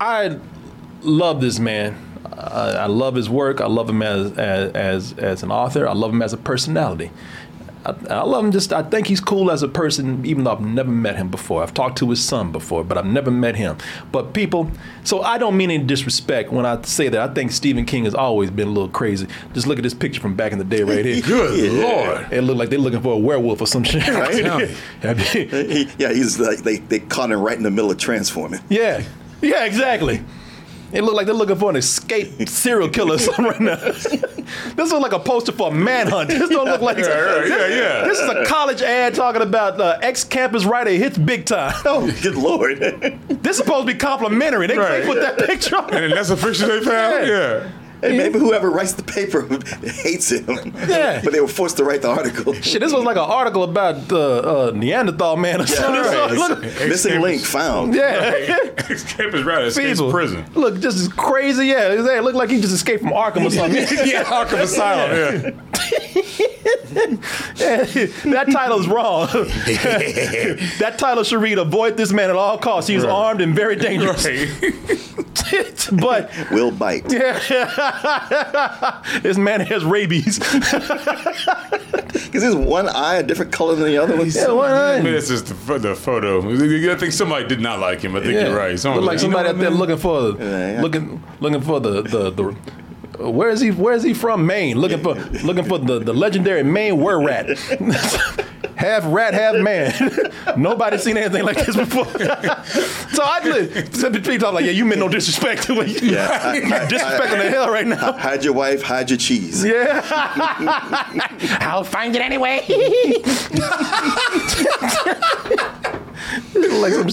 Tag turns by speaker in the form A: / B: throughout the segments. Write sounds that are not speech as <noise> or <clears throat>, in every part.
A: I love this man. I, I love his work. I love him as, as as as an author. I love him as a personality. I, I love him just. I think he's cool as a person, even though I've never met him before. I've talked to his son before, but I've never met him. But people, so I don't mean any disrespect when I say that. I think Stephen King has always been a little crazy. Just look at this picture from back in the day, right here. <laughs>
B: Good lord.
A: It looked like they're looking for a werewolf or some shit.
B: Right. <laughs>
C: He, yeah, he's like they they caught him right in the middle of transforming.
A: Yeah, yeah, exactly. It look like they're looking for an escaped serial killer or something right now. <laughs> this looks like a poster for a manhunt. This don't look like
B: Yeah, right, yeah, yeah.
A: This is a college ad talking about uh, ex-campus writer hits big time. <laughs>
C: Oh, good lord!
A: This is supposed to be complimentary. They,
B: Right.
A: they put that picture on.
B: And that's a picture they found?
A: Yeah.
B: Yeah.
C: Hey, maybe whoever writes the paper <laughs> hates him.
A: Yeah.
C: but they were forced to write the article.
A: Shit, this was like an article about the uh, Neanderthal man or something.
C: right.
A: Look,
C: Missing link found.
A: yeah.
B: Campus right, escapes
A: People.
B: prison.
A: Look, just as crazy. Yeah, it looked like he just escaped from Arkham or something. <laughs>
B: yeah, Arkham Asylum. <laughs> Yeah.
A: that title's wrong. that title should read "Avoid this man at all costs." He was
B: Right.
A: armed and very dangerous.
B: Right.
A: but
C: Will bite. <laughs>
A: this man has rabies. <laughs>
C: Because his one eye a different color than the other one.
A: yeah, why
B: I mean, that's just the, the photo. I think somebody did not like him. I think
A: Yeah.
B: you're right. Someone
A: Look like
B: was you know
A: somebody out
B: what,
A: there looking for the,
C: Yeah, yeah.
A: looking looking for the the. the where is he? Where is he from? Maine. Looking for looking for the, the legendary Maine were rat. <laughs> half rat, half man. <laughs> Nobody's seen anything like this before. <laughs> so I did. People talk like, yeah, you meant no disrespect to it.
C: Yeah.
A: you disrespecting the hell right now.
C: Hide your wife, hide your cheese.
A: Yeah. I'll find it anyway. Look like some,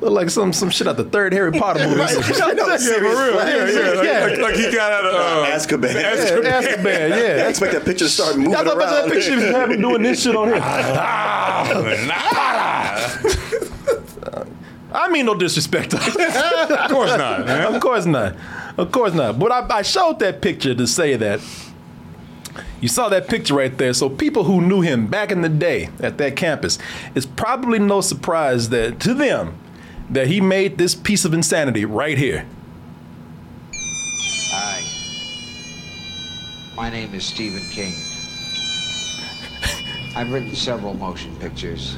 A: look like some some shit out the third Harry Potter movie.
C: I know, <laughs>
B: Yeah, for
C: serious.
B: real. Yeah, yeah. Like,
A: Yeah.
B: Like, like he got out of uh, <laughs>
C: Azkaban.
B: Azkaban.
A: Yeah, Azkaban, <laughs>
C: I expect that picture to start moving
A: I thought about that picture of him doing this shit on here. I mean no disrespect.
B: Of course not, man.
A: of course not. Of course not. But I, I showed that picture to say that you saw that picture right there. So people who knew him back in the day at that campus, it's probably no surprise that to them that he made this piece of insanity right here.
D: Hi. My name is Stephen King. I've written several motion pictures,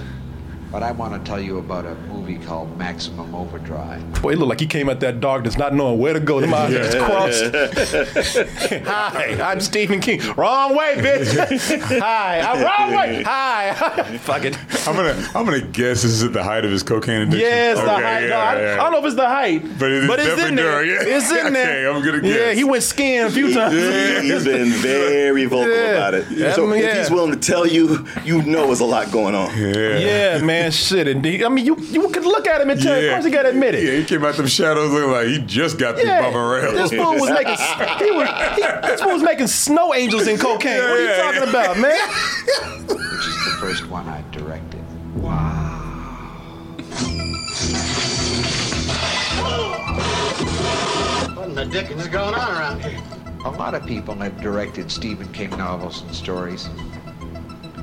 D: but I want to tell you about a movie called Maximum Overdrive.
A: Boy, he looked like he came out that darkness not knowing where to go. Them eyes just crossed. <laughs> Hi, I'm Stephen King. Wrong way, bitch. Hi, I'm wrong way. Hi. <laughs> Fuck it.
B: I'm gonna I'm gonna guess this is at the height of his cocaine addiction.
A: Yes, the
B: Okay,
A: height.
B: yeah,
A: no, I,
B: yeah.
A: I don't know if it's the height,
B: But it is
A: it's in
B: definitely
A: there.
B: yeah.
A: It's in <laughs> there.
B: Okay, I'm gonna
A: Yeah, he went skiing a few times.
C: He's been very vocal
A: Yeah.
C: about it.
A: Yeah,
C: so
A: I mean,
C: if
A: yeah.
C: he's willing to tell you, you know there's a lot going on.
B: Yeah.
A: Yeah, man, shit. Indeed. I mean, you you could look at him and tell. Of course, you gotta admit it.
B: Yeah, he came out them shadows looking like he just got through
A: Yeah,
B: bumping rails.
A: this fool was making he was, he, this fool was making snow angels in cocaine. what are you
B: Yeah,
A: talking
B: yeah.
A: about, man?
D: which is the first one I directed. Wow.
E: What in the dickens is going on around here?
D: A lot of people have directed Stephen King novels and stories.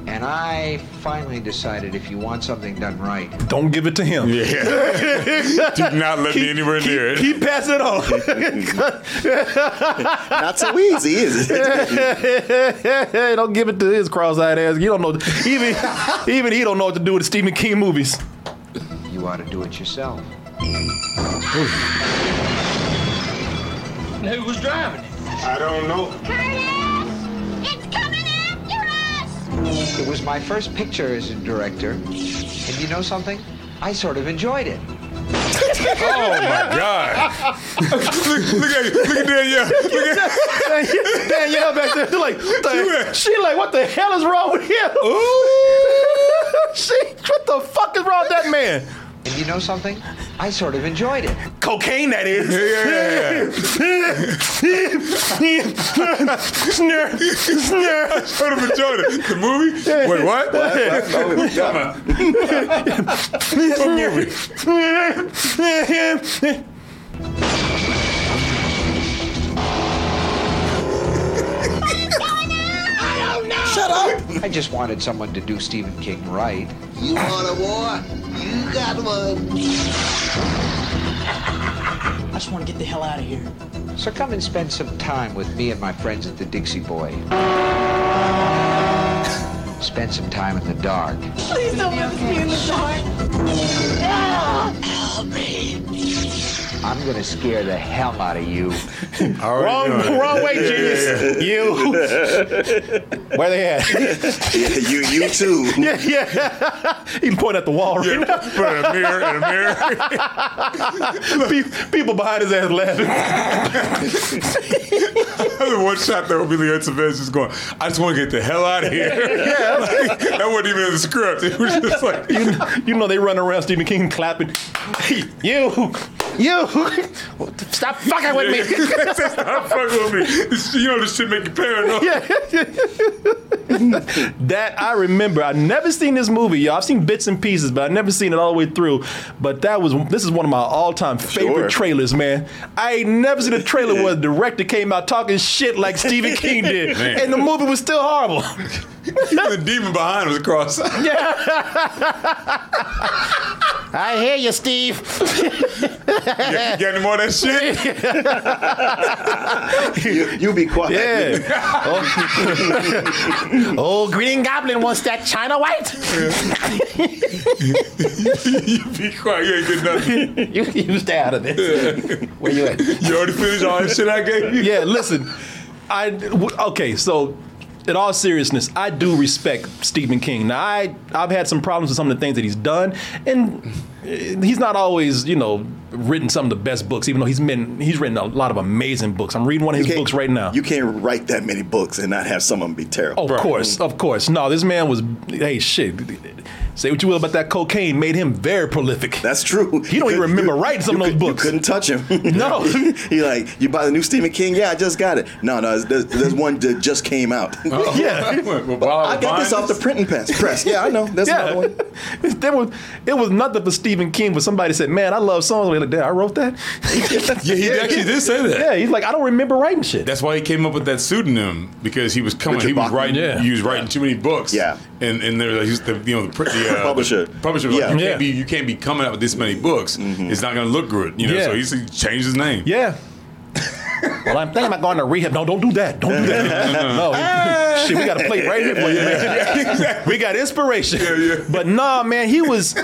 D: And I finally decided if you want something done right,
A: Don't give it to him.
B: Yeah. <laughs> Do not let me anywhere near it.
A: Keep passing it on. <laughs>
C: Not so easy, is it? <laughs>
A: don't give it to his cross-eyed ass. You don't know. Even even he don't know what to do with the Stephen King movies.
D: you ought to do it yourself.
E: And who was driving it?
F: I don't know.
G: Curtis! It's coming after us!
D: It was my first picture as a director. And you know something? I sort of enjoyed it.
B: Oh my God! look, look at look at Danielle. Look at
A: Danielle back there, like, what
B: She
A: the,
B: went-
A: she like, what the hell is wrong with him? Ooh. <laughs> she, what the fuck is wrong with that man?
D: And you know something? I sort of enjoyed it.
A: Cocaine, that is. Snare, snare.
B: sort of enjoyed it. The movie? Wait, what? What movie?
C: Shut up!
D: I just wanted someone to do Stephen King right.
E: You want a war? You got one.
G: I just want to get the hell out of here.
D: So come and spend some time with me and my friends at the Dixie Boy. Spend some time in the dark.
G: Please don't let us be in the dark.
E: Help me.
D: I'm gonna scare the hell out of you. <laughs>
B: Already
H: Wrong,
B: doing it.
H: wrong way, genius. You. <laughs> Where they at?
C: Yeah, <laughs> you you too.
H: yeah, yeah. He can point at the wall right
B: Yeah, put it a mirror, in a mirror.
H: now. Pe- People behind his ass laughing.
B: one shot that would be Leon Savage just going, I just want to get the hell out of here. yeah. Like, that wasn't even in the script. It was just like,
H: You, you know they run around Stephen King clapping. Hey, you, you, stop fucking with me. <laughs>
B: Stop fucking with me. This, you know, this shit make you paranoid.
A: That I remember. I never seen this movie, y'all. I've seen bits and pieces, but I never seen it all the way through. But that was this is one of my all-time favorite
C: Sure.
A: trailers, man. I ain't never seen a trailer where the director came out talking shit like Stephen King did, <laughs>
B: Man.
A: and the movie was still horrible.
B: Even <laughs> the demon behind was across.
H: I hear you, Steve.
B: You got any more of that shit?
C: You, you be quiet.
A: Yeah. Oh. <laughs>
H: Old Green Goblin wants that China White.
B: you be quiet. You ain't get nothing. <laughs>
H: You, you stay out of this. Where you at?
B: You already finished all that shit I gave you?
A: yeah, listen. I, okay, so in all seriousness, I do respect Stephen King. Now, I I've had some problems with some of the things that he's done, and he's not always, you know, written some of the best books. Even though he's been he's written a lot of amazing books. I'm reading one of his books right now.
C: You can't write that many books and not have some of them be terrible.
A: Of course, of course. No, this man was. Hey, shit. Say what you will about that cocaine, made him very prolific.
C: That's true.
A: He don't even remember writing some of those
C: could-
A: books.
C: You couldn't touch him. <laughs>
A: No. <laughs>
C: he like, you buy the new Stephen King? Yeah, I just got it. No, no, there's, there's one that just came out. <laughs>
A: Oh, yeah.
B: Well,
C: I got this off the printing press. Press. Yeah, I know. That's another one.
A: there was it was nothing for Stephen King, but somebody said, "Man, I love songs." Like, "Damn, I wrote that." <laughs>
B: Yeah, he <laughs> actually did say that.
A: Yeah, he's like, I don't remember writing shit.
B: That's why he came up with that pseudonym because he was coming.
C: Richard
B: he was
C: Bachman.
B: writing.
A: Yeah.
B: He was writing too many books.
C: Yeah.
B: and and there was the you know the, the uh,
C: Publisher.
B: the publisher was like,
C: Yeah.
B: you
A: Yeah.
B: can't be you can't be coming out with this many books. It's not going to look good. You know,
A: Yeah.
B: so he changed his name.
A: yeah. Well, I'm thinking about going to rehab. No, don't do that. Don't do that. <laughs> no, shit, we got to play right here for you, man. We got inspiration.
B: yeah.
A: But nah, man, he was,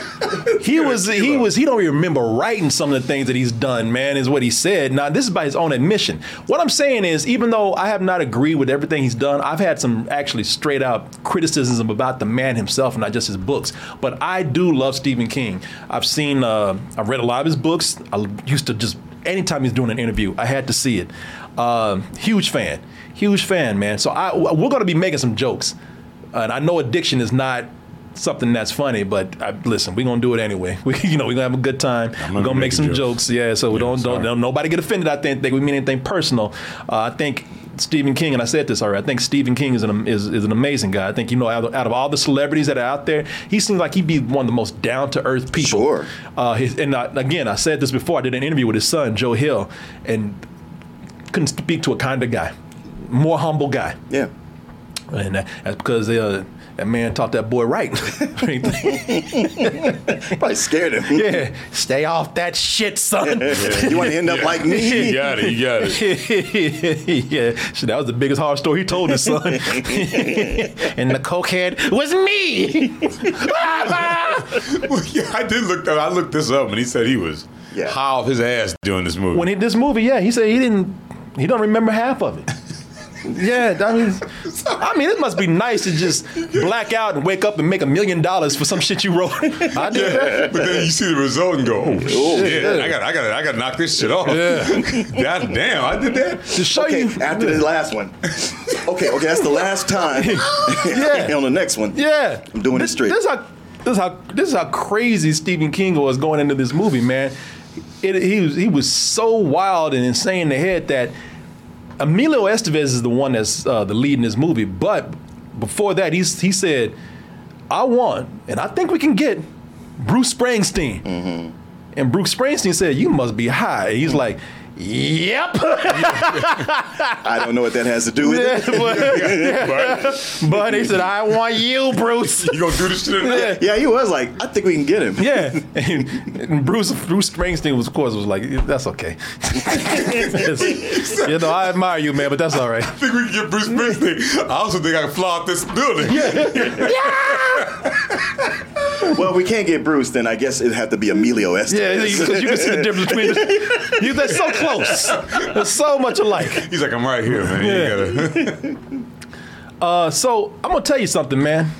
A: he was, he was, he don't even remember writing some of the things that he's done. Man, is what he said. Now, this is by his own admission. What I'm saying is, even though I have not agreed with everything he's done, I've had some actually straight out criticism about the man himself, not just his books. But I do love Stephen King. I've seen, uh, I've read a lot of his books. I used to just anytime he's doing an interview, I had to see it. Uh, huge fan, huge fan, man. So I, we're going to be making some jokes, and I know addiction is not something that's funny, but I, listen, we're gonna do it anyway. <laughs> We, you know, we're gonna have a good time.
B: I'm
A: we're
B: gonna
A: gonna make some jokes.
B: jokes.
A: yeah. So
B: Yeah,
A: don't, don't don't nobody get offended. I think think we mean anything personal. Uh, I think Stephen King, and I said this already. I think Stephen King is an is, is an amazing guy. I think you know out of, out of all the celebrities that are out there, he seems like he'd be one of the most down to earth people.
C: Sure.
A: Uh, his, and I, again, I said this before. I did an interview with his son, Joe Hill, and couldn't speak to a kinder guy, more humble guy.
C: Yeah.
A: And that's because uh, that man taught that boy right. <laughs>
C: Probably scared him.
A: yeah, stay off that shit, son. <laughs>
C: You want to end up like me? <laughs>
B: You got it. You got it.
A: yeah, shit, that was the biggest horror story he told his son. and the cokehead was me.
B: Well, yeah, I did look. I looked this up, and he said he was
C: Yeah.
B: high off his ass doing this movie.
A: when he this movie, yeah, he said he didn't. He don't remember half of it. Yeah, I mean, I mean, it must be nice to just black out and wake up and make a million dollars for some shit you wrote. <laughs> I did
B: yeah, but then you see the result and go, "Oh, oh shit!
A: yeah.
B: I got, I got, I got to knock this shit off." God <laughs> damn, I did that.
A: To show
C: Okay,
A: you,
C: after the last one. Okay, okay, that's the last time. <laughs>
A: Yeah.
C: On the next one.
A: Yeah,
C: I'm doing it
A: this,
C: straight.
A: This is how this is how this is how crazy Stephen King was going into this movie, man. It, he was he was so wild and insane in the head that Emilio Estevez is the one that's uh, the lead in this movie. But before that, he's he said, "I want, and I think we can get Bruce Springsteen."
C: Mm-hmm.
A: And Bruce Springsteen said, "You must be high." And he's like, Yep. <laughs>
C: I don't know what that has to do with it. <laughs>
A: but, <laughs> but he said, I want you, Bruce.
B: You gonna do this shit?
A: Yeah.
C: Yeah, he was like, I think we can get him.
A: Yeah, and, Bruce Bruce Springsteen was, of course, was like, "That's okay." you know, I admire you, man, but that's all right.
B: I think we can get Bruce Springsteen. I also think I can fly out this building.
C: Yeah Well, we can't get Bruce, then I guess it'd have to be Emilio
A: Yeah, because you can see the difference between the, you. They're so close. They're <laughs> so much alike.
B: He's like, I'm right here, man. You gotta. <laughs>
A: Uh, so I'm gonna tell you something, man.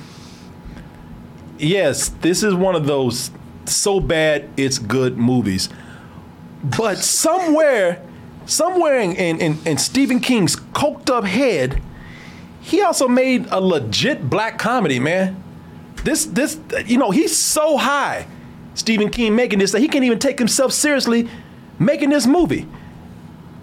A: Yes, this is one of those so bad it's good movies, but somewhere, somewhere in in, in Stephen King's coked up head, he also made a legit black comedy, man. This this you know he's so high, Stephen King making this that he can't even take himself seriously, making this movie.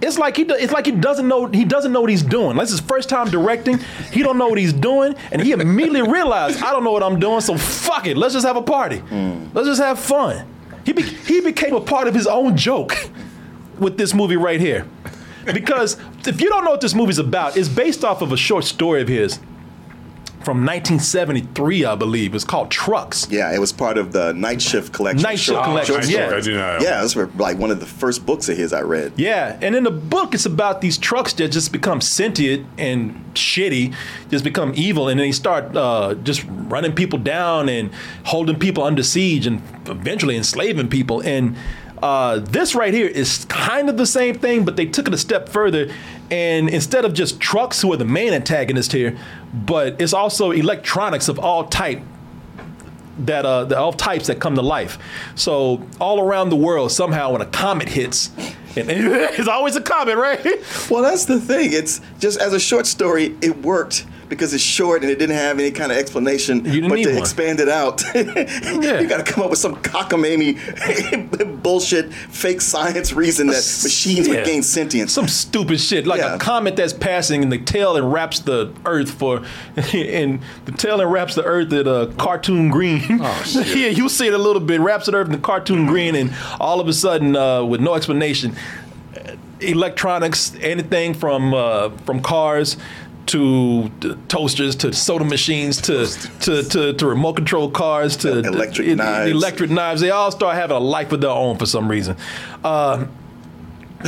A: It's like he do- it's like he doesn't know he doesn't know what he's doing. That's his first time directing. He don't know what he's doing, and he immediately realized I don't know what I'm doing. So fuck it. Let's just have a party. Mm. Let's just have fun. He be, he became a part of his own joke with this movie right here, because if you don't know what this movie's about, it's based off of a short story of his from 1973, I believe. It's called Trucks.
C: Yeah, it was part of the Night Shift collection.
A: Night Shift
C: Short-
A: collection,
C: short
A: yeah.
C: stories.
B: I do not.
C: Yeah, those were like one of the first books of his I read.
A: Yeah, and in the book, it's about these trucks that just become sentient and shitty, just become evil, and they start uh, just running people down and holding people under siege and eventually enslaving people. And uh, this right here is kind of the same thing, but they took it a step further. And instead of just trucks, who are the main antagonist here, but it's also electronics of all type that uh, the all types that come to life. So all around the world, somehow when a comet hits, and <laughs> it's always a comet, right?
C: Well, that's the thing. It's just as a short story, it worked because it's short and it didn't have any kind of explanation.
A: You didn't
C: but
A: need
C: to
A: one.
C: expand it out, <laughs> you got to come up with some cockamamie <laughs> bullshit, fake science reason that machines
A: Yeah.
C: would gain sentience.
A: Some stupid shit, like
C: Yeah.
A: a comet that's passing and the tail and wraps the Earth for, <laughs> and the tail and wraps the Earth at a cartoon green.
B: Oh, shit.
A: yeah, you see it a little bit, wraps the Earth in the cartoon green, and all of a sudden, uh, with no explanation, electronics, anything from uh, from cars to to toasters to soda machines to to, to, to remote control cars to
C: Electric
A: to-
C: knives.
A: electric knives. They all start having a life of their own for some reason. Uh, <laughs>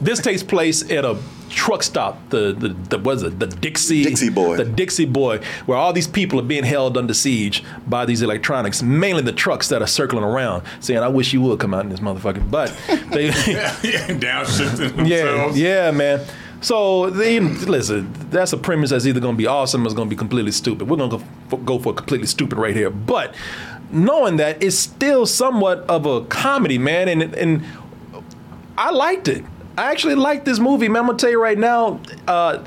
A: this takes place at a truck stop. The the, the what is it? The Dixie
C: Dixie Boy.
A: The Dixie Boy, where all these people are being held under siege by these electronics, mainly the trucks that are circling around, saying, "I wish you would come out in this motherfucker." But they. <laughs>
B: yeah, downshifting <laughs>
A: Yeah,
B: themselves.
A: yeah, man. So listen, that's a premise that's either going to be awesome or it's going to be completely stupid. We're going to go for, go for completely stupid right here. But knowing that, it's still somewhat of a comedy, man, and and I liked it. I actually liked this movie, man. I'm gonna tell you right now, uh,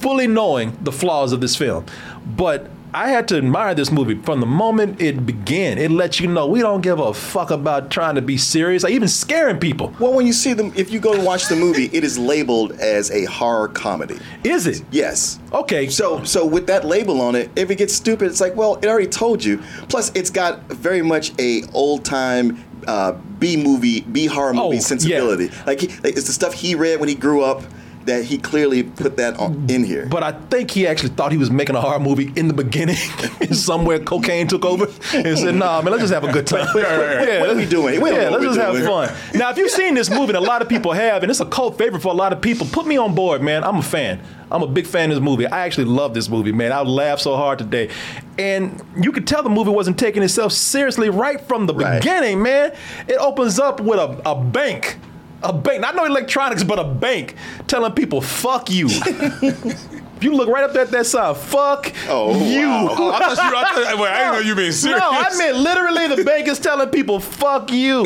A: fully knowing the flaws of this film, but I had to admire this movie from the moment it began. It lets you know we don't give a fuck about trying to be serious, or even scaring people.
C: well, when you see them, if you go to watch the movie, it is labeled as a horror comedy.
A: Is it?
C: Yes.
A: Okay.
C: So, so with that label on it, if it gets stupid, it's like, well, it already told you. Plus, it's got very much a old time uh, B movie, B horror movie
A: Oh, yeah.
C: sensibility. Like, he, like it's the stuff he read when he grew up that he clearly put that in here.
A: But I think he actually thought he was making a horror movie in the beginning. <laughs> Somewhere cocaine took over and said, "Nah, man, let's just have a good time." <laughs>
C: yeah, what are we doing? We
A: yeah, let's just
C: we're
A: have fun. Now, if you've seen this movie, and a lot of people have, and it's a cult favorite for a lot of people, put me on board, man. I'm a fan. I'm a big fan of this movie. I actually love this movie, man. I laughed so hard today. And you could tell the movie wasn't taking itself seriously right from the
C: Right.
A: beginning, man. It opens up with a, a bank. A bank, not no electronics, but a bank telling people, fuck you. if <laughs> you look right up at that sign, fuck
C: Oh,
A: you.
C: wow.
B: Oh, I thought you. I, thought, <laughs> wait, I didn't know you being serious.
A: No, I meant literally the bank is telling people "fuck you,"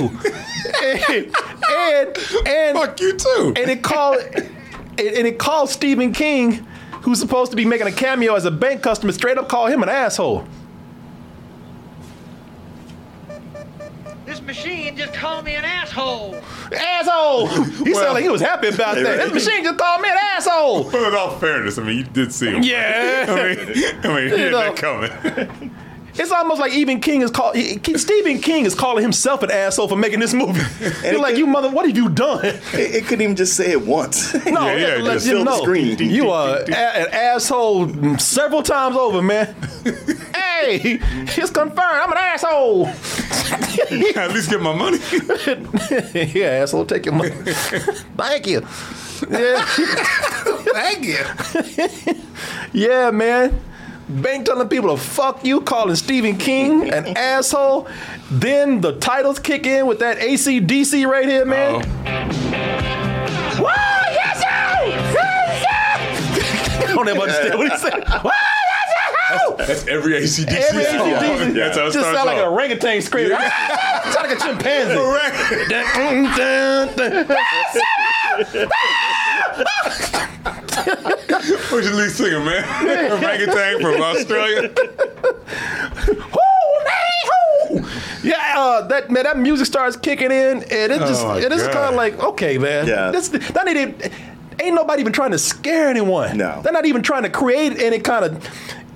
A: and and and,
B: Fuck you too.
A: and it called and and it called Stephen King, who's supposed to be making a cameo as a bank customer, straight up call him an asshole.
I: Machine just called me an asshole.
A: Asshole. <laughs> He
B: Well-
A: sounded like he was happy about that. This machine just called me an asshole.
B: But in all fairness, I mean, you did see him.
A: Yeah. <laughs>
B: I mean, I mean, he had
A: know.
B: that coming. <laughs>
A: It's almost like even King is called Stephen King is calling himself an asshole for making this movie. <laughs> You're like, you mother, what have you done?
C: It, it couldn't even just say it once. <laughs>
A: No,
B: Yeah, yeah,
A: let, let you know <laughs> you are a, an asshole several times over, man. hey, it's confirmed. I'm an asshole.
B: At least get my money.
A: yeah, asshole, take your money. Thank you. Yeah.
B: Thank you.
A: Yeah, man. Bank telling people to fuck you, calling Stephen King an <laughs> asshole. Then the titles kick in with that ACDC right here, man.
B: Oh.
A: Whoa, yes, sir! <laughs> I don't ever understand what he said. <laughs> Whoa, yes!
B: That's every ACDC
A: Every
B: song.
A: ACDC.
B: That's how it
A: Just sound like an orangutan screaming. sound like a chimpanzee.
B: Correct.
A: Dun, dun, dun.
B: Who's your lead singer, man? <laughs> Orangutan from Australia.
A: Whoo, nay. Yeah, uh, that man, that music starts kicking in, and it just,
B: Oh,
A: it is kind of like, okay, man,
C: Yeah.
A: this, that ain't, ain't nobody even trying to scare anyone.
C: No.
A: they're not even trying to create any kind of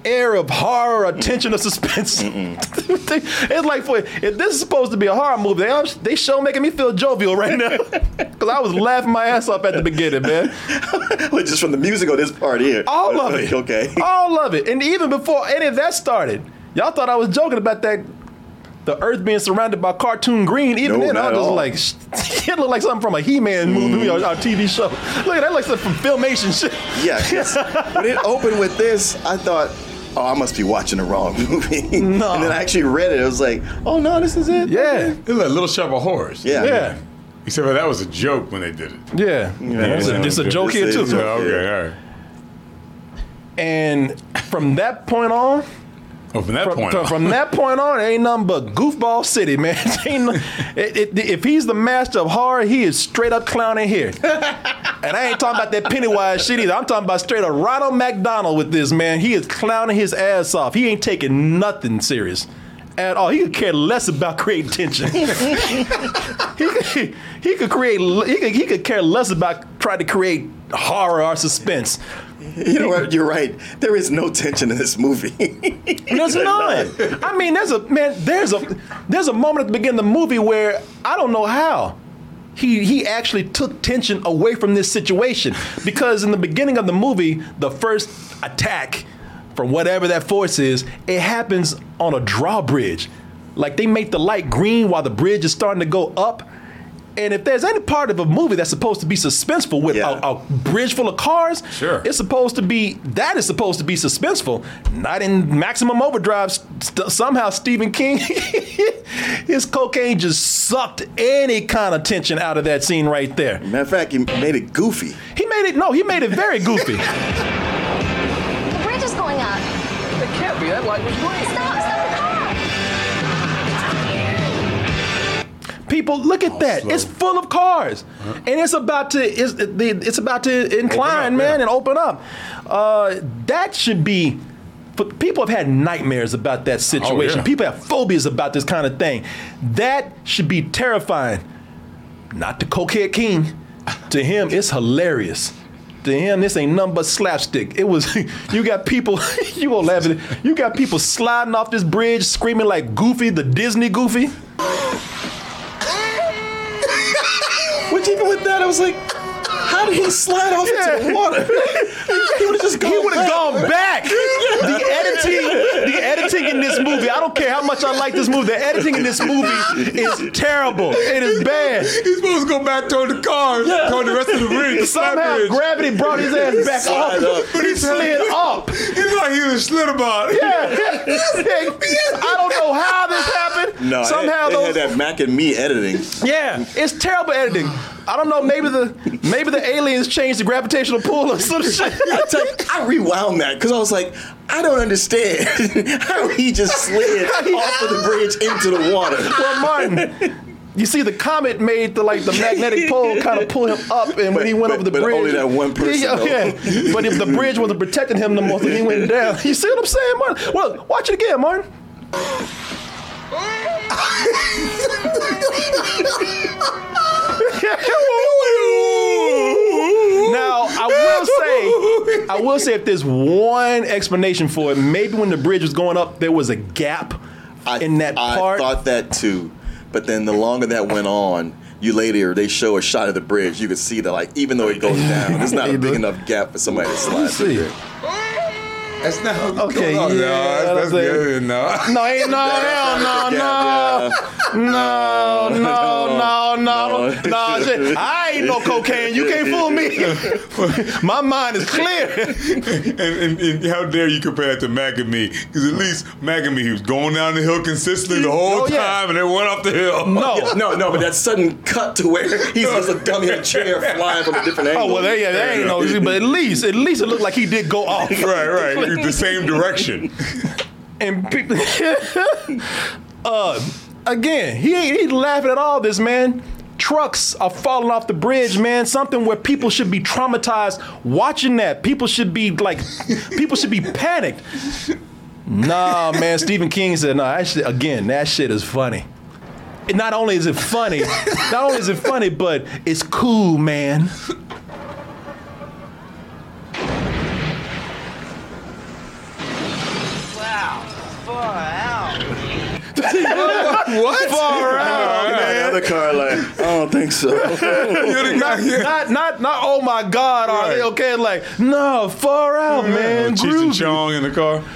A: air of horror or tension or suspense. <laughs> it's like, for if this is supposed to be a horror movie, they, are- they show making me feel jovial right now, <laughs> because I was laughing my ass off at the beginning, man. <laughs>
C: Just from the music or this part here?
A: All of it.
C: Okay.
A: All of it. And even before any of that started, y'all thought I was joking about that. The Earth being surrounded by cartoon green. Even
C: No,
A: then, I was just
C: all.
A: like, it looked like something from a He-Man movie or, mm. or TV show. Look at that, like something from Filmation shit.
C: Yeah, when it opened with this, I thought, oh, I must be watching the wrong <laughs> movie.
A: No.
C: And then I actually read it. It was like, oh, no, this is it?
A: Yeah,
B: It's like Little Shop of Horrors.
C: Yeah.
A: yeah,
B: Except for that was a joke when they did it.
A: yeah. It's, a, it's a joke here
C: This
A: too.
C: is-
B: So, okay, all right.
A: And from that point on,
B: From that
A: from,
B: point
A: from,
B: on.
A: from that point on, it ain't nothing but goofball city, man. <laughs> It- it- if he's the master of horror, he is straight up clowning here. and I ain't talking about that Pennywise shit either. I'm talking about straight up Ronald McDonald with this man. He is clowning his ass off. He ain't taking nothing serious. At all, he could care less about creating tension. <laughs> he, could, he could create. He could, he could care less about trying to create horror or suspense. <laughs>
C: You know what? You're right. There is no tension in this movie. <laughs>
A: There's none. I mean, there's a man. There's a there's a moment at the beginning of the movie where I don't know how he he actually took tension away from this situation because in the beginning of the movie, the first attack from whatever that force is, it happens on a drawbridge. Like they make the light green while the bridge is starting to go up. And if there's any part of a movie that's supposed to be suspenseful with
C: Yeah.
A: a, a bridge full of cars,
B: Sure.
A: it's supposed to be that is supposed to be suspenseful. Not in Maximum Overdrive. St- somehow Stephen King, <laughs> his cocaine just sucked any kind of tension out of that scene right there.
C: Matter of fact, he made it goofy.
A: He made it. No, he made it very goofy. <laughs>
J: The bridge is going up.
K: It can't be. That light was green.
A: People, look at that. It's full of cars, and it's about to it's, it's about to incline,
B: up,
A: man,
B: yeah.
A: and open up. Uh, that should be. But people have had nightmares about that situation.
B: yeah.
A: People have phobias about this kind of thing. That should be terrifying. Not to Cokehead King. To him, it's hilarious. To him, this ain't nothing but slapstick. It was <laughs> you got people <laughs> you won't laugh at it. You got people sliding off this bridge screaming like Goofy, the Disney Goofy.
C: Which even with that, I was like, how did he slide off
A: Yeah.
C: into the water? <laughs> he would have just gone.
A: He would have
C: back.
A: gone back. The editing, the editing in this movie. I don't care how much I like this movie. The editing in this movie is terrible. It is bad.
B: He's supposed to go back toward the cars, toward the rest of the bridge. <laughs> the slap
A: Somehow
B: bridge.
A: gravity brought his ass back
C: Slide
A: up.
C: up.
A: But he slid up.
B: It's like he was slid about.
A: Yeah. <laughs> I don't know how this happened.
C: No,
A: Somehow
C: they, they
A: those.
C: had that Mac and Me editing.
A: Yeah, it's terrible editing. I don't know. Maybe the maybe the aliens changed the gravitational pull or some <laughs> shit.
C: I, tell you, I rewound that because I was like, I don't understand <laughs> how he just slid off of the bridge into the water.
A: Well, Martin, you see, the comet made the like the magnetic pole kind of pull him up, and when he went
C: But-
A: over the
C: but
A: bridge,
C: only that one person,
A: Yeah,
C: though.
A: yeah. But if the bridge wasn't protecting him no more, so he went <laughs> down. You see what I'm saying, Martin? Well, watch it again, Martin. Now I will say, I will say if there's one explanation for it, maybe when the bridge was going up, there was a gap
C: I,
A: in that
C: I
A: part.
C: I thought that too, but then the longer that went on, you later they show a shot of the bridge. You could see that like even though it goes down, it's not a <laughs> big enough gap for somebody to slide through.
A: See.
C: there.
B: That's not
A: Okay,
B: no,
A: yeah,
B: no, that's, that's
A: that's
B: good. No.
A: No, ain't no, <laughs> hell no, no, no, no, no, no, <laughs> no, shit. I ain't no cocaine. You can't fool me. <laughs> My mind is clear.
B: and, and, and how dare you compare it to Mac and me? Because at least Mac and me, he was going down the hill consistently the oh, whole
A: Oh, yeah.
B: time and then went up the hill.
A: No.
C: No, no, but that sudden cut to where he's just a dummy in a chair flying from a different angle.
A: Oh well, there, yeah, there ain't no. But at least, at least it looked like he did go off.
B: Right, right. The same direction. <laughs>
A: and people, <laughs> uh, again, he ain't he laughing at all this, man. Trucks are falling off the bridge, man. Something where people should be traumatized watching that. People should be like, people should be panicked. Nah, man. Stephen King said, "Nah, that shit, again, that shit is funny." Not only is it funny, not only is it funny, but it's cool, man.
B: What?
A: Far out,
C: the
A: man.
C: other car like, I don't think so.
B: You're the guy here.
A: Not, not, not. Oh my God, are they okay? Like, no, far out, man.
B: Cheech and
A: Groovy.
B: Chong in the car. <laughs>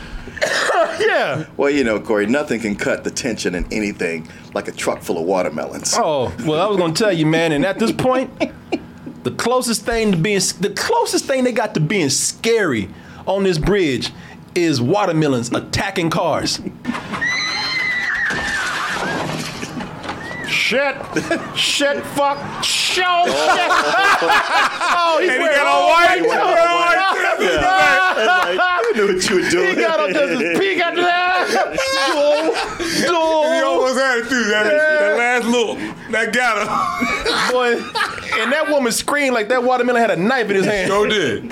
A: Yeah.
C: well, you know, Corey, nothing can cut the tension in anything like a truck full of watermelons.
A: Oh, well, I was gonna tell you, man. And at this point, the closest thing to being, the closest thing they got to being scary on this bridge is watermelons attacking cars. Shit, shit, fuck, show, <laughs> shit. oh, he's
B: And he
A: wearing
B: got
A: all
B: white.
A: white.
B: he got a white.
C: Like, I knew what you were doing.
A: He got on just his peak after that.
B: He
A: Duel,
B: almost had it too. That, that last look, that got him.
A: Boy, and that woman screamed like that watermelon had a knife in his hand.
B: Sure did.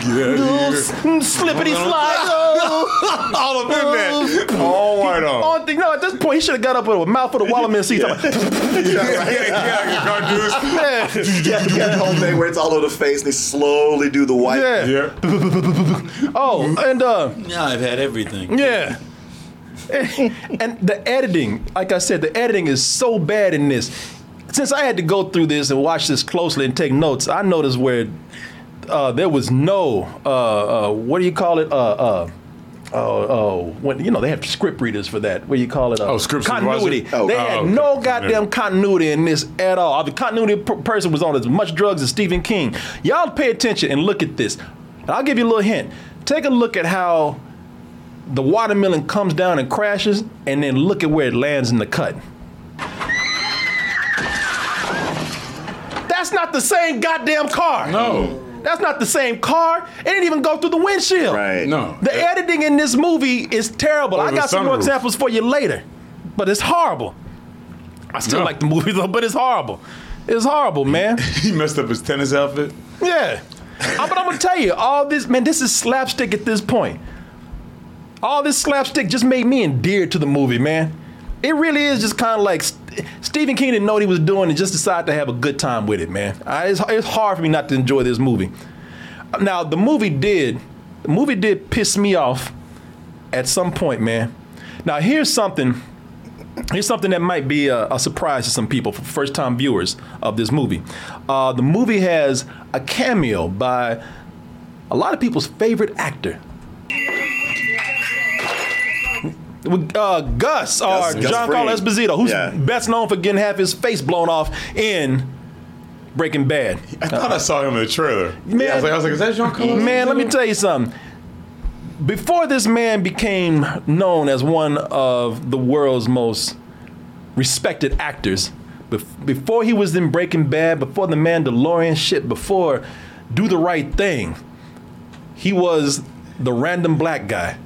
A: Duel,
B: Yeah,
A: duel,
B: yeah.
A: slippity slide. <laughs>
B: All up in that. All white on.
A: Only thing, no, at this point, he should have got up with a mouthful of watermelon seeds. <laughs> I'm like,
B: Yeah, yeah, yeah. Cartoons.
A: yeah,
C: Yeah, yeah, whole thing where it's all over the face and they slowly do the white.
A: yeah.
B: Yeah.
A: Oh, and uh,
L: Yeah, I've had everything.
A: yeah. <laughs> and the editing, like I said, the editing is so bad in this. Since I had to go through this and watch this closely and take notes, I noticed where uh, there was no uh, uh, what do you call it? Uh, uh, oh, oh, when you know they have script readers for that. What do you call it? Uh,
B: Oh, script
A: continuity.
C: Oh,
A: they
B: oh,
A: had
B: okay.
A: no goddamn continuity in this at all. The continuity per- person was on as much drugs as Stephen King. Y'all pay attention and look at this. And I'll give you a little hint. Take a look at how the watermelon comes down and crashes, and then look at where it lands in the cut. That's not the same goddamn car.
B: No.
A: That's not the same car. It didn't even go through the windshield.
C: Right.
B: No.
A: The editing in this movie is terrible.
B: Or
A: I got some more examples for you later, but it's horrible. I still
B: No.
A: like the movie though, but it's horrible. It's horrible, man. <laughs>
B: He messed up his tennis outfit.
A: Yeah. Uh, but I'm gonna tell you, all this man, this is slapstick at this point. All this slapstick just made me endeared to the movie, man. It really is just kind of like St- Stephen King didn't know what he was doing and just decided to have a good time with it, man. I, it's, it's hard for me not to enjoy this movie. Now, the movie did, the movie did piss me off at some point, man. Now, here's something. Here's something that might be a, a surprise to some people, first time viewers of this movie. Uh, the movie has a cameo by a lot of people's favorite actor. Uh, Gus, or
C: Gus
A: Giancarlo Esposito, who's
C: Yeah.
A: best known for getting half his face blown off in Breaking Bad.
B: I thought I saw him in the trailer.
A: Man-
B: I was like, I was like, is that Carlo?
A: Man, let me tell you something. Before this man became known as one of the world's most respected actors, before he was in Breaking Bad, before The Mandalorian shit, before Do the Right Thing, he was the random black guy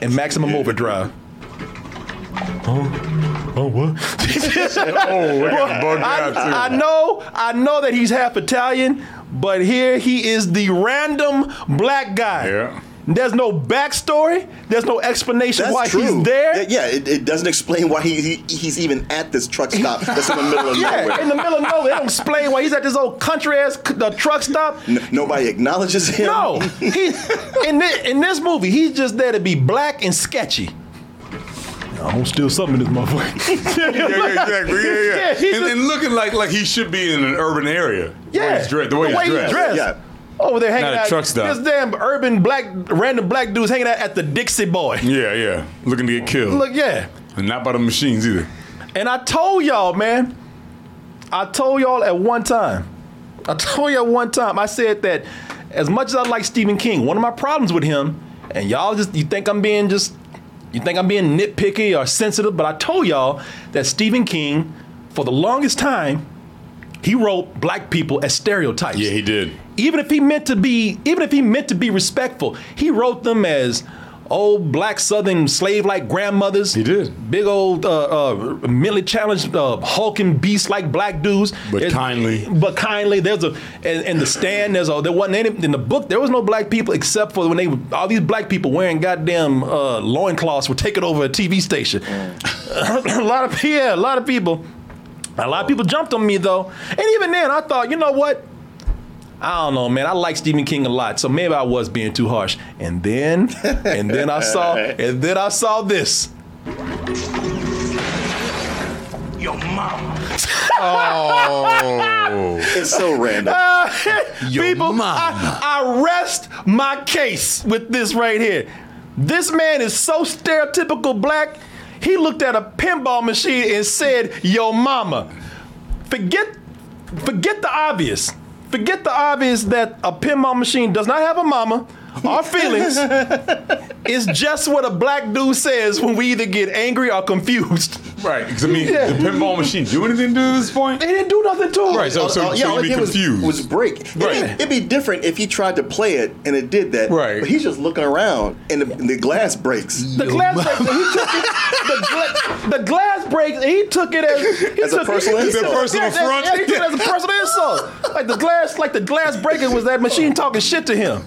A: in Maximum <laughs> Overdrive. Oh, oh what? <laughs>
B: Oh, I got bugged out too.
A: I, know, I know that he's half Italian, but here he is the random black guy.
B: Yeah.
A: There's no backstory. There's no explanation
C: That's
A: why
C: true.
A: he's there.
C: Yeah, yeah, it, it doesn't explain why he, he he's even at this truck stop that's in the middle of <laughs>
A: Yeah,
C: nowhere.
A: in the middle of nowhere. They don't explain why he's at this old country ass the truck stop.
C: Nobody acknowledges him.
A: No, he <laughs> in this, in this movie he's just there to be black and sketchy. I'm gonna steal something in this motherfucker. <laughs>
B: Yeah, yeah, exactly. Yeah, yeah. <laughs>
A: Yeah,
B: and,
A: just-
B: and looking like like he should be in an urban area. Yeah, The way
A: Yeah,
B: he's dressed. The way, he's dressed.
C: Yeah.
A: Over there hanging
B: Not a
A: out.
B: truck stop.
A: This damn urban black, random black dudes hanging out at the Dixie Boy.
B: Yeah, yeah. Looking to get killed.
A: Look, yeah.
B: And not by the machines either.
A: And I told y'all, man. I told y'all at one time. I told y'all one time. I said that as much as I like Stephen King, one of my problems with him, and y'all just you think I'm being just you think I'm being nitpicky or sensitive, but I told y'all that Stephen King, for the longest time, he wrote black people as stereotypes.
B: Yeah, he did.
A: even if he meant to be even if he meant to be respectful he wrote them as old black southern slave like grandmothers.
B: He did.
A: big old uh, uh, mentally challenged uh, hulking beast like black dudes.
B: But
A: There's-
B: kindly.
A: but kindly there's a and, and the stand there's a there wasn't any in the book there was no black people except for when they all these black people wearing goddamn uh, loincloths were taking over a TV station. <laughs> A lot of yeah a lot of people. A lot of people jumped on me though. And even then I thought you know what I don't know, man. I like Stephen King a lot, so maybe I was being too harsh. And then, and then I saw, <laughs> and then I saw this.
I: Your mama.
B: Oh.
C: It's so random. <laughs>
A: People, I, I rest my case with this right here. This man is so stereotypical black. He looked at a pinball machine and said, "Yo, mama." Forget, forget the obvious. Forget the obvious that a pinball machine does not have a mama <laughs> or feelings. is just what a black dude says when we either get angry or confused.
B: right. Because I mean,
A: Yeah.
B: the pinball machine do anything to this point?
A: They didn't do nothing to him.
B: Right. So, so,
C: Uh,
B: so
C: all
B: you'd
C: it
B: be
C: did was-
B: confused.
C: Was, break. It'd,
B: Right.
C: be, it'd be different if he tried to play it and it did that.
B: Right.
C: But he's just looking around and the, and the glass breaks.
A: The glass breaks. He took it. <laughs> The, gla- the glass breaks. and He took it as he
C: As a
A: took
C: personal
A: it,
C: insult.
B: As a personal
A: Yeah, yeah,
B: front?
A: Yeah, he took it as a personal insult. Like the glass, like the glass breaking was that machine talking shit to him.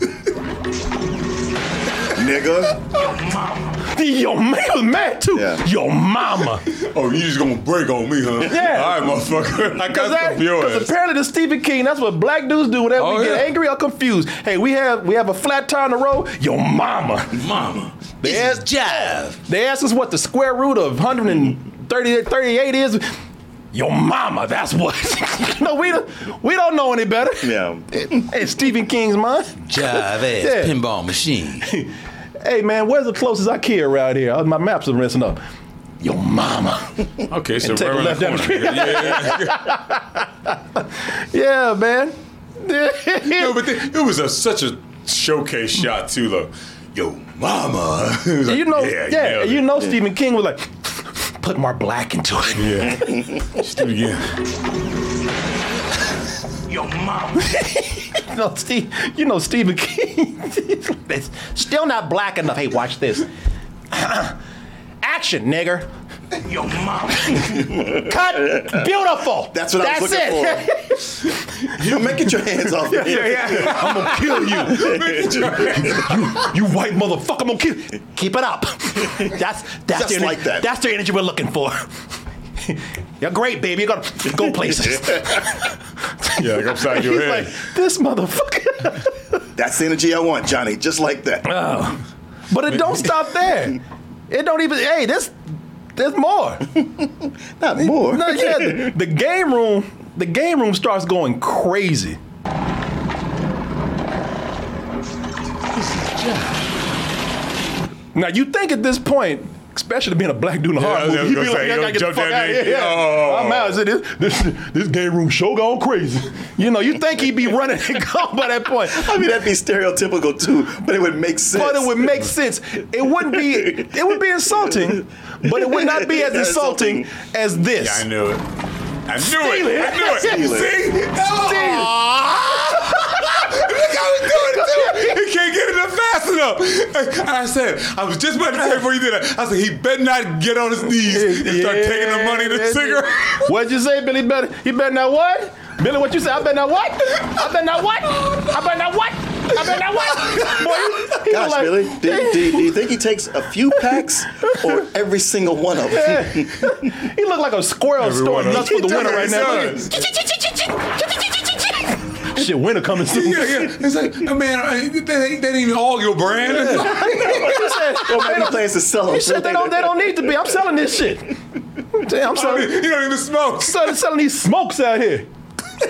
C: Nigga.
A: Your man, he was mad too.
C: Yeah.
A: Yo, mama. <laughs>
B: oh, you just gonna break on me, huh?
A: Yeah.
B: All right, motherfucker. <laughs> I
A: Because
B: got your ass.
A: apparently the Stephen King, that's what black dudes do whenever
B: Oh,
A: we get angry or confused. Hey, we have we have a flat tire on the road. Your mama.
B: Mama.
A: They ask, jive. They ask us what the square root of 138 38 is. Your mama, that's what. <laughs> no, we don't, we don't know any better.
C: Yeah.
A: It's Stephen King's mind.
L: Jive ass
A: Yeah.
L: pinball machine.
A: Hey man, where's the closest IKEA around here? Uh, My maps are messing up. Your mama.
B: Okay, so
A: And
B: right around
A: left
B: the
A: down the
B: corner.
A: street.
B: Yeah, yeah, yeah. <laughs>
A: Yeah, man.
B: No, but th- it was a, such a showcase shot too, though. Yo, mama. <laughs> Like,
A: you know,
B: yeah,
A: yeah,
B: nailed
A: you
B: it.
A: know, Stephen King was like, put more black into it.
B: Yeah. Just do it again. <laughs>
I: Your mama.
A: You know, Steve, you know Stephen King. it's <laughs> still not black enough. Hey, watch this. <clears throat> Action, nigger.
I: Your mama.
A: Cut. Beautiful.
C: That's what I was looking for.
A: That's it.
C: for. You make it your hands off me. <laughs>
A: I'm gonna kill you. <laughs> you. You white motherfucker, I'm gonna kill you. Keep it up. That's that's
C: Just
A: the energy,
C: like that.
A: That's the energy we're looking for. You're great, baby. You're gonna go <laughs> places.
B: Yeah, like upside your
A: He's
B: head.
A: like, this motherfucker.
C: That's the energy I want, Johnny. Just like that.
A: Oh. But it don't stop there. It don't even. Hey, this. There's more. <laughs>
C: Not more.
A: No, yeah, the, the game room. The game room starts going crazy. this is Now you think at this point, especially being a black dude in a
B: Yeah,
A: horror movie,
B: gonna
A: be like,
B: you
A: I gotta get the fuck out of here. Yeah.
B: Oh.
A: I'm out. This, this, this game room show gone crazy. You know, you think he'd be <laughs> running and gone by that point.
C: I mean, that'd be stereotypical too, but it would make sense.
A: But it would make sense. It wouldn't be. It would be insulting, but it would not be as <laughs> insulting as this.
B: Yeah, I knew it. I knew
A: Steal
B: it.
A: it.
B: I knew it. <laughs>
A: Steal
C: it.
B: See? Look how he's doing it too. <laughs> He can't get it up fast enough. And I said, I was just about to say before you did that. I said he better not get on his knees and start taking the money to
A: Yeah.
B: cigarette. <laughs>
A: What'd you say, Billy? Better he better not what? Billy, what you say? I better not what? I better not what? I better not what? I mean, that what? <laughs> Boy, he, he
C: Gosh,
A: like,
C: Billy, do, do, do you think he takes a few packs or every single one of them?
A: He look like a squirrel
B: Every
A: storing nuts for the
B: them.
A: winter right now.
B: He
A: Look at- Shit, winter coming soon.
B: Yeah, yeah. It's like, man, uh, I- that ain't, that ain't even all your brand. <laughs>
A: Said,
C: Or maybe he plans to sell them.
A: said they don't, they don't need to be. I'm selling this shit. Damn, I'm
B: he
A: you
B: don't even smoke.
A: selling, selling these smokes out here.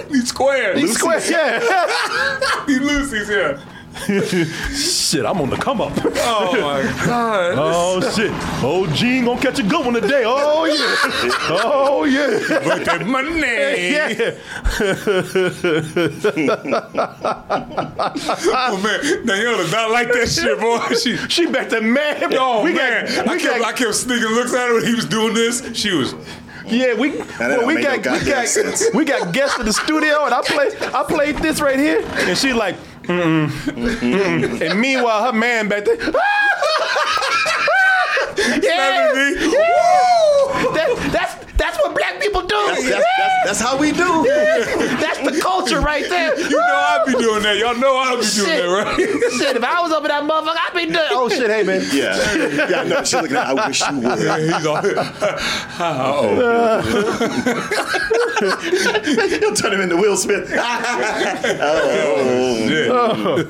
B: He's <laughs> square.
A: These squares. yeah. <laughs>
B: He's Lucy's here. <laughs>
A: shit, I'm on the come up.
B: Oh my god. <laughs>
A: Oh shit. Oh, Gene gonna catch a good one today. Oh yeah. <laughs> Oh yeah.
B: But that money.
A: Yeah.
B: Oh man, Danielle does not like that shit, boy. She,
A: She back to mad.
B: oh
A: we
B: man,
A: got,
B: I kept,
A: got,
B: I kept sneaking looks at her when he was doing this. She was,
A: yeah, we well, we
C: make no
A: got we got
C: sense.
A: we got guests in the studio, and I play I played this right here, and she like, mm-mm, mm-mm. and meanwhile her man back there. <laughs> yeah,
B: me.
A: That, that's that's what black people do.
C: That's, that's, that's, that's how we do. <laughs>
A: That's the culture right there. <laughs>
B: you know I be doing that. Y'all know I be doing that, right? <laughs>
A: Shit, if I was up in that motherfucker, I'd be doing. Oh shit, hey man.
C: Yeah. Yeah, no, she's looking at I wish you would.
B: Yeah, he's all, oh,
C: He'll turn him into Will Smith. oh.
B: shit. Oh.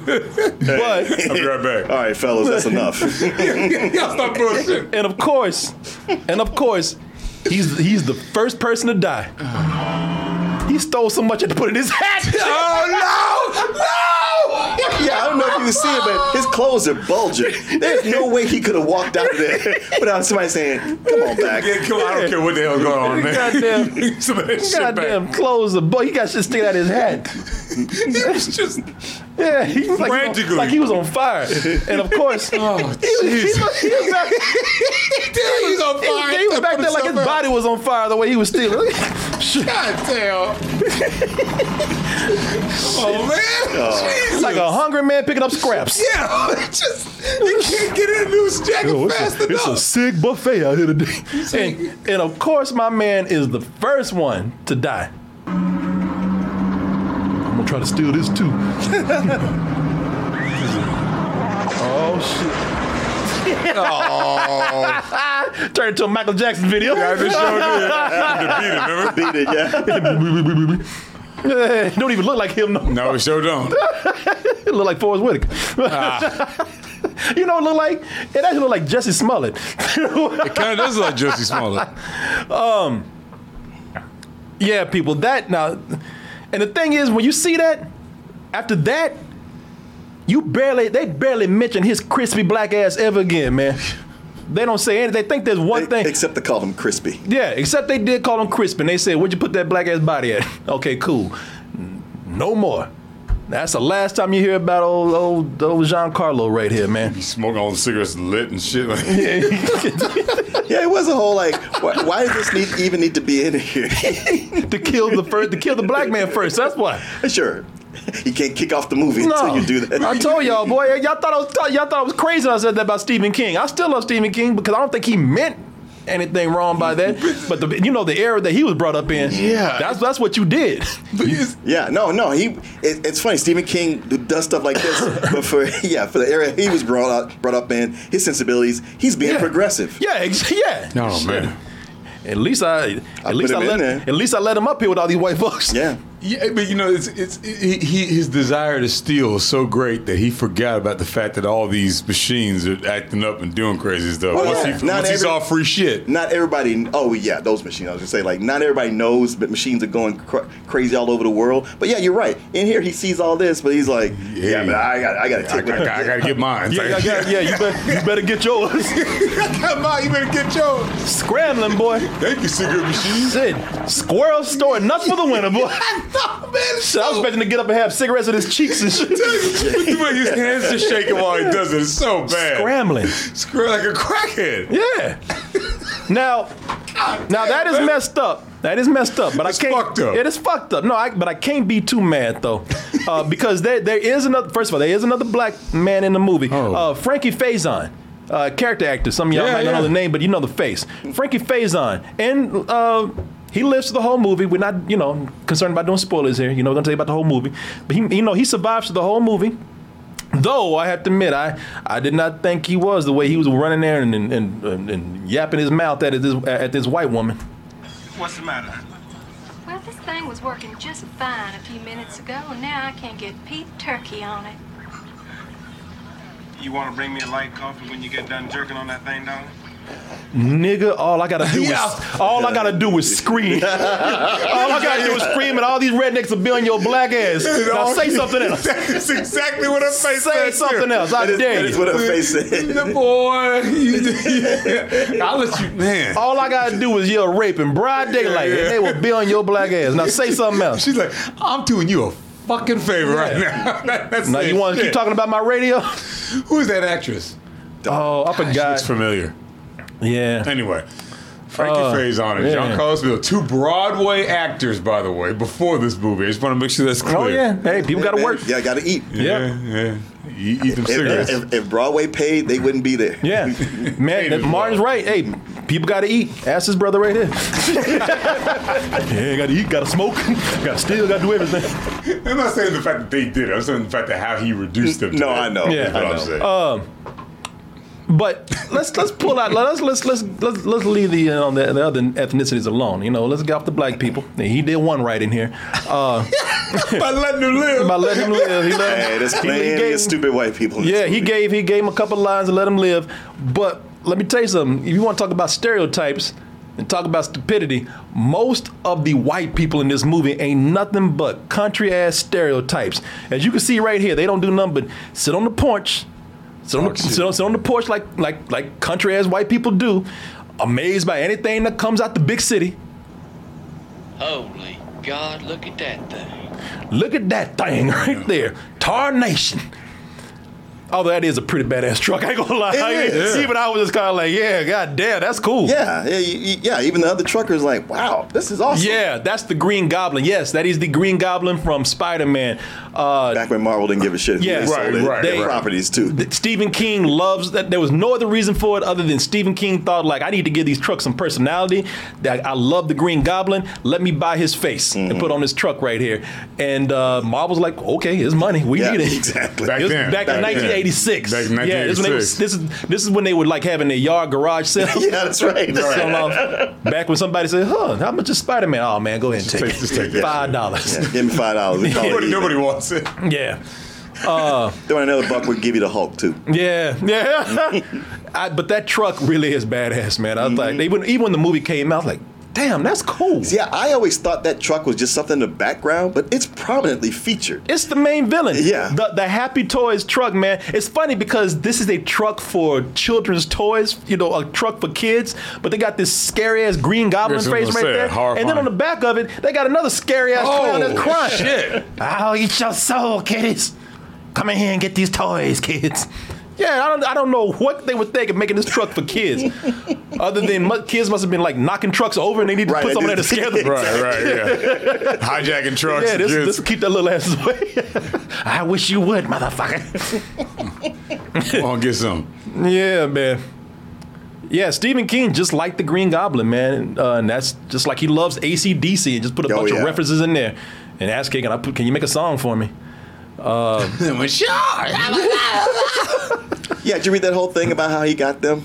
A: But
B: I'll be right back.
C: All right, fellas, that's enough.
B: Y'all stop bullshit.
A: and of course, and of course, he's he's the first person to die. He stole so much he had to put in his hat. <laughs>
B: Oh no! No!
C: Yeah, I don't know if you can see it, but his clothes are bulging. There's no way he could have walked out of there without somebody saying, "Come on back."
B: Yeah, come on, I don't care what the hell's going on, man.
A: Goddamn. <laughs>
B: Of
A: Goddamn clothes are boy. He got shit sticking out his hat. <laughs>
B: He was just,
A: Yeah, he was like, he was on, like he was on fire. And of course, <laughs>
B: oh,
A: he was, he
B: jeez.
A: was, he was back, <laughs>
B: He's on
A: he,
B: fire.
A: he was back there like his body was on fire the way he was stealing. <laughs> Shit.
B: God damn. oh, man. Jesus.
A: like a hungry man picking up scraps.
B: Yeah, just, you can't get in a news jacket
A: Yo,
B: fast
A: it's, a, it's a sick buffet out here today. And, and of course, my man is the first one to die. I'm gonna try to steal this too. oh shit. oh. Turn into a Michael Jackson video.
B: I just showed you. The beat it, remember?
A: Yeah, Don't even look like him. No,
B: No, it sure don't.
A: it <laughs> look like Forest Whitaker. <laughs> you know, what it look like it actually look like Jussie Smollett.
B: It kind of does look like Jussie Smollett. <laughs>
A: Um, Yeah, people. That now, and the thing is, when you see that, after that, you barely they barely mention his crispy black ass ever again, man. They don't say anything. They think there's one thing.
C: Except to call him crispy.
A: Yeah, except they did call him crispy, and they said, "Where'd you put that black ass body at?" <laughs> Okay, cool. No more. That's the last time you hear about old old, old Giancarlo right here, man.
B: He's smoking all the cigarettes lit and shit. Like, <laughs>
C: Yeah, it was a whole like, why, why does this need, even need to be in here? <laughs>
A: to kill the first, to kill the black man first. That's why.
C: sure, you can't kick off the movie
A: No,
C: until you do that.
A: I told y'all, boy, y'all thought I was y'all thought I was crazy when I said that about Stephen King. I still love Stephen King because I don't think he meant anything wrong by that. But the you know the era that he was brought up in,
B: Yeah.
A: that's that's what you did.
C: Yeah, no, no. He, it, it's funny. Stephen King does stuff like this, <laughs> but for yeah, for the era he was brought up, brought up in, his sensibilities, he's being
A: Yeah.
C: progressive.
A: Yeah, ex- yeah.
B: oh, man.
A: At least I, at least I let,
C: there.
A: at least I let him up here with all these white folks.
C: Yeah,
B: Yeah, but you know, it's it's he, he his desire to steal is so great that he forgot about the fact that all these machines are acting up and doing crazy stuff.
C: Well,
B: once
C: yeah.
B: he,
C: Not
B: once he saw free shit.
C: not everybody. Oh yeah, those machines. I was gonna say like not everybody knows, but machines are going cr- crazy all over the world. But yeah, you're right. In here, he sees all this, but he's like, yeah,
B: Yeah.
C: but I got, I got to take
B: I,
C: what
B: I gotta get mine. <laughs>
A: Yeah, yeah, yeah, yeah. You better, you better get yours. <laughs>
B: Come on, you better get yours.
A: Scrambling, boy.
B: Thank you, cigarette machine.
A: Shit, squirrel storing nuts for the winner, boy. <laughs>
B: man,
A: Shit, I was expecting to get up and have cigarettes in his cheeks and shit.
B: the way his hands just shaking while he does it. It's so bad.
A: Scrambling.
B: Screw like a crackhead.
A: Yeah. Now, now that is
B: man.
A: messed up. That is messed up. But
B: It's
A: I can't.
B: fucked up.
A: It is fucked up. No, I, but I can't be too mad though, uh, <laughs> because there there is another. First of all, there is another black man in the movie.
B: Oh.
A: Uh, Frankie Faison. Uh, character actor. Some of y'all
B: Yeah,
A: might
B: yeah.
A: know the name, but you know the face. Frankie Faison, and uh, he lives through the whole movie. We're not, you know, concerned about doing spoilers here. You know, we're gonna tell you about the whole movie. But he, you know, he survives through the whole movie. Though I have to admit, I, I did not think he was the way he was running there and and, and, and, and yapping his mouth at this at this white woman.
L: What's the matter?
J: Well, this thing was working just fine a few minutes ago, and now I can't get Pete Turkey on it.
L: You want to bring me a light coffee when you get done jerking on that thing, dog?
A: Nigga, all I gotta do
B: Yeah.
A: is all I gotta do is scream. <laughs> all I gotta do is scream, and all these rednecks will be on your black ass. Now say <laughs> something else.
B: That's exactly what her face
A: Say
B: said,
A: something
B: too.
A: else. I
C: That is,
A: dare
C: that is
A: you.
C: what her face said. <laughs>
B: The boy, you- I'll let you, man.
A: All I gotta do is yell rape in broad daylight, and they will be on your black ass. Now say something else.
B: She's like, I'm doing you a fucking favor right now. That's
A: Now
B: it.
A: you want to keep talking about my radio?
B: Who is that actress?
A: Oh, I
B: She
A: forgot.
B: looks familiar.
A: Yeah.
B: Anyway, Frankie
A: Uh,
B: Faison and
A: yeah.
B: John Carlos Bill, two Broadway actors, by the way, before this movie. I just want to make sure that's clear.
A: Oh yeah. Hey, people gotta work.
C: Yeah, gotta eat.
B: Yeah, yeah. You eat them
C: If,
B: cigarettes.
C: if, if Broadway paid, they wouldn't be there.
A: Yeah, <laughs> man,
B: Paid
A: that
B: as
A: Martin's
B: well.
A: right. Hey, people got to eat. Ask his brother right here. <laughs> yeah, got to eat, got to smoke, <laughs> got to steal, got to do everything.
B: I'm not saying the fact that they did it. I'm saying the fact that how he reduced them. To
C: No,
B: that.
C: I know.
A: Yeah,
B: That's what
C: I
B: I'm
C: know.
B: saying.
A: But let's let's pull out. Let's let's let's let's let's leave the uh, the, the other ethnicities alone. You know, let's get off the black people. He did one right in here. Uh, <laughs>
B: By letting him live.
A: by letting him live. He let
C: Hey, there's
A: he- he
C: plenty
A: gave-
C: of stupid white people. in this
A: Yeah, he gave he gave him a couple lines and let him live. But let me tell you something. If you want to talk about stereotypes and talk about stupidity, most of the white people in this movie ain't nothing but country ass stereotypes. As you can see right here, they don't do nothing but sit on the porch, sit on the, sit on, sit on the porch like like like country as white people do, amazed by anything that comes out the big city.
E: Holy God, look at that thing.
A: Look at that thing <laughs> right there, Tar Nation. Although that is a pretty badass truck, I ain't gonna lie.
C: It is. <laughs>
A: Even I was just kind of like, yeah, god damn, that's cool.
C: Yeah, yeah, y- y- yeah. Even the other truckers like, wow, this is awesome.
A: Yeah, that's the Green Goblin. Yes, that is the Green Goblin from Spider-Man. Uh,
C: Back when Marvel didn't give a shit.
A: Yeah,
C: they sold
B: right, right,
C: their properties too.
A: Stephen King loves that. There was no other reason for it other than Stephen King thought like, I need to give these trucks some personality. That I love the Green Goblin. Let me buy his face
C: Mm-hmm.
A: and put on this truck right here. And uh, Marvel's like, okay, it's money. We
C: Yeah,
A: need it.
C: exactly.
B: Back
A: It was
B: then.
A: back, in
C: Back then.
A: 1986.
B: Back in
A: Yeah, this, is when they was-
B: 1986.
A: this is this is when they would like having their yard garage sale. <laughs>
C: yeah, that's right.
A: Sell off. Um, back when somebody said, "Huh, how much is Spider Man?" Oh man, go ahead and take, it.
B: just take
A: five dollars.
C: Give me five dollars.
B: Nobody, <laughs> nobody wants it.
A: Yeah, uh,
C: Throwing another buck would give you the Hulk too.
A: yeah, yeah. <laughs> I, but that truck really is badass, man. I was like, mm-hmm. even even when the movie came out, I was like, damn, that's cool.
C: Yeah, I always thought that truck was just something in the background, but it's prominently featured.
A: It's the main villain.
C: Yeah.
A: The, the Happy Toys truck, man. It's funny because this is a truck for children's toys, you know, a truck for kids, but they got this scary ass green goblin
B: Yes, I
A: face right
B: gonna say,
A: there. And then on the back of it, they got another scary ass clown that's crying.
B: Oh, shit.
A: I'll eat your soul, kiddies. Come in here and get these toys, kids. Yeah, I don't, I don't know what they were thinking making this truck for kids. <laughs> Other than mu- kids must have been like knocking trucks over and they need to
C: Right,
A: put
C: they
A: someone there to
C: did.
A: scare <laughs> them.
B: Right, right, yeah. <laughs> Hijacking trucks.
A: Yeah, this,
B: kids.
A: this keep that little ass away. I wish you would, motherfucker.
B: Come on, get some.
A: yeah, man. Yeah, Stephen King just like the Green Goblin, man, uh, and that's just like he loves ACDC and just put a
C: Oh,
A: bunch
C: yeah.
A: of references in there. And asked, "Can I put? Can you make a song for me?"
C: Um, <laughs> yeah, did you read that whole thing about how he got them?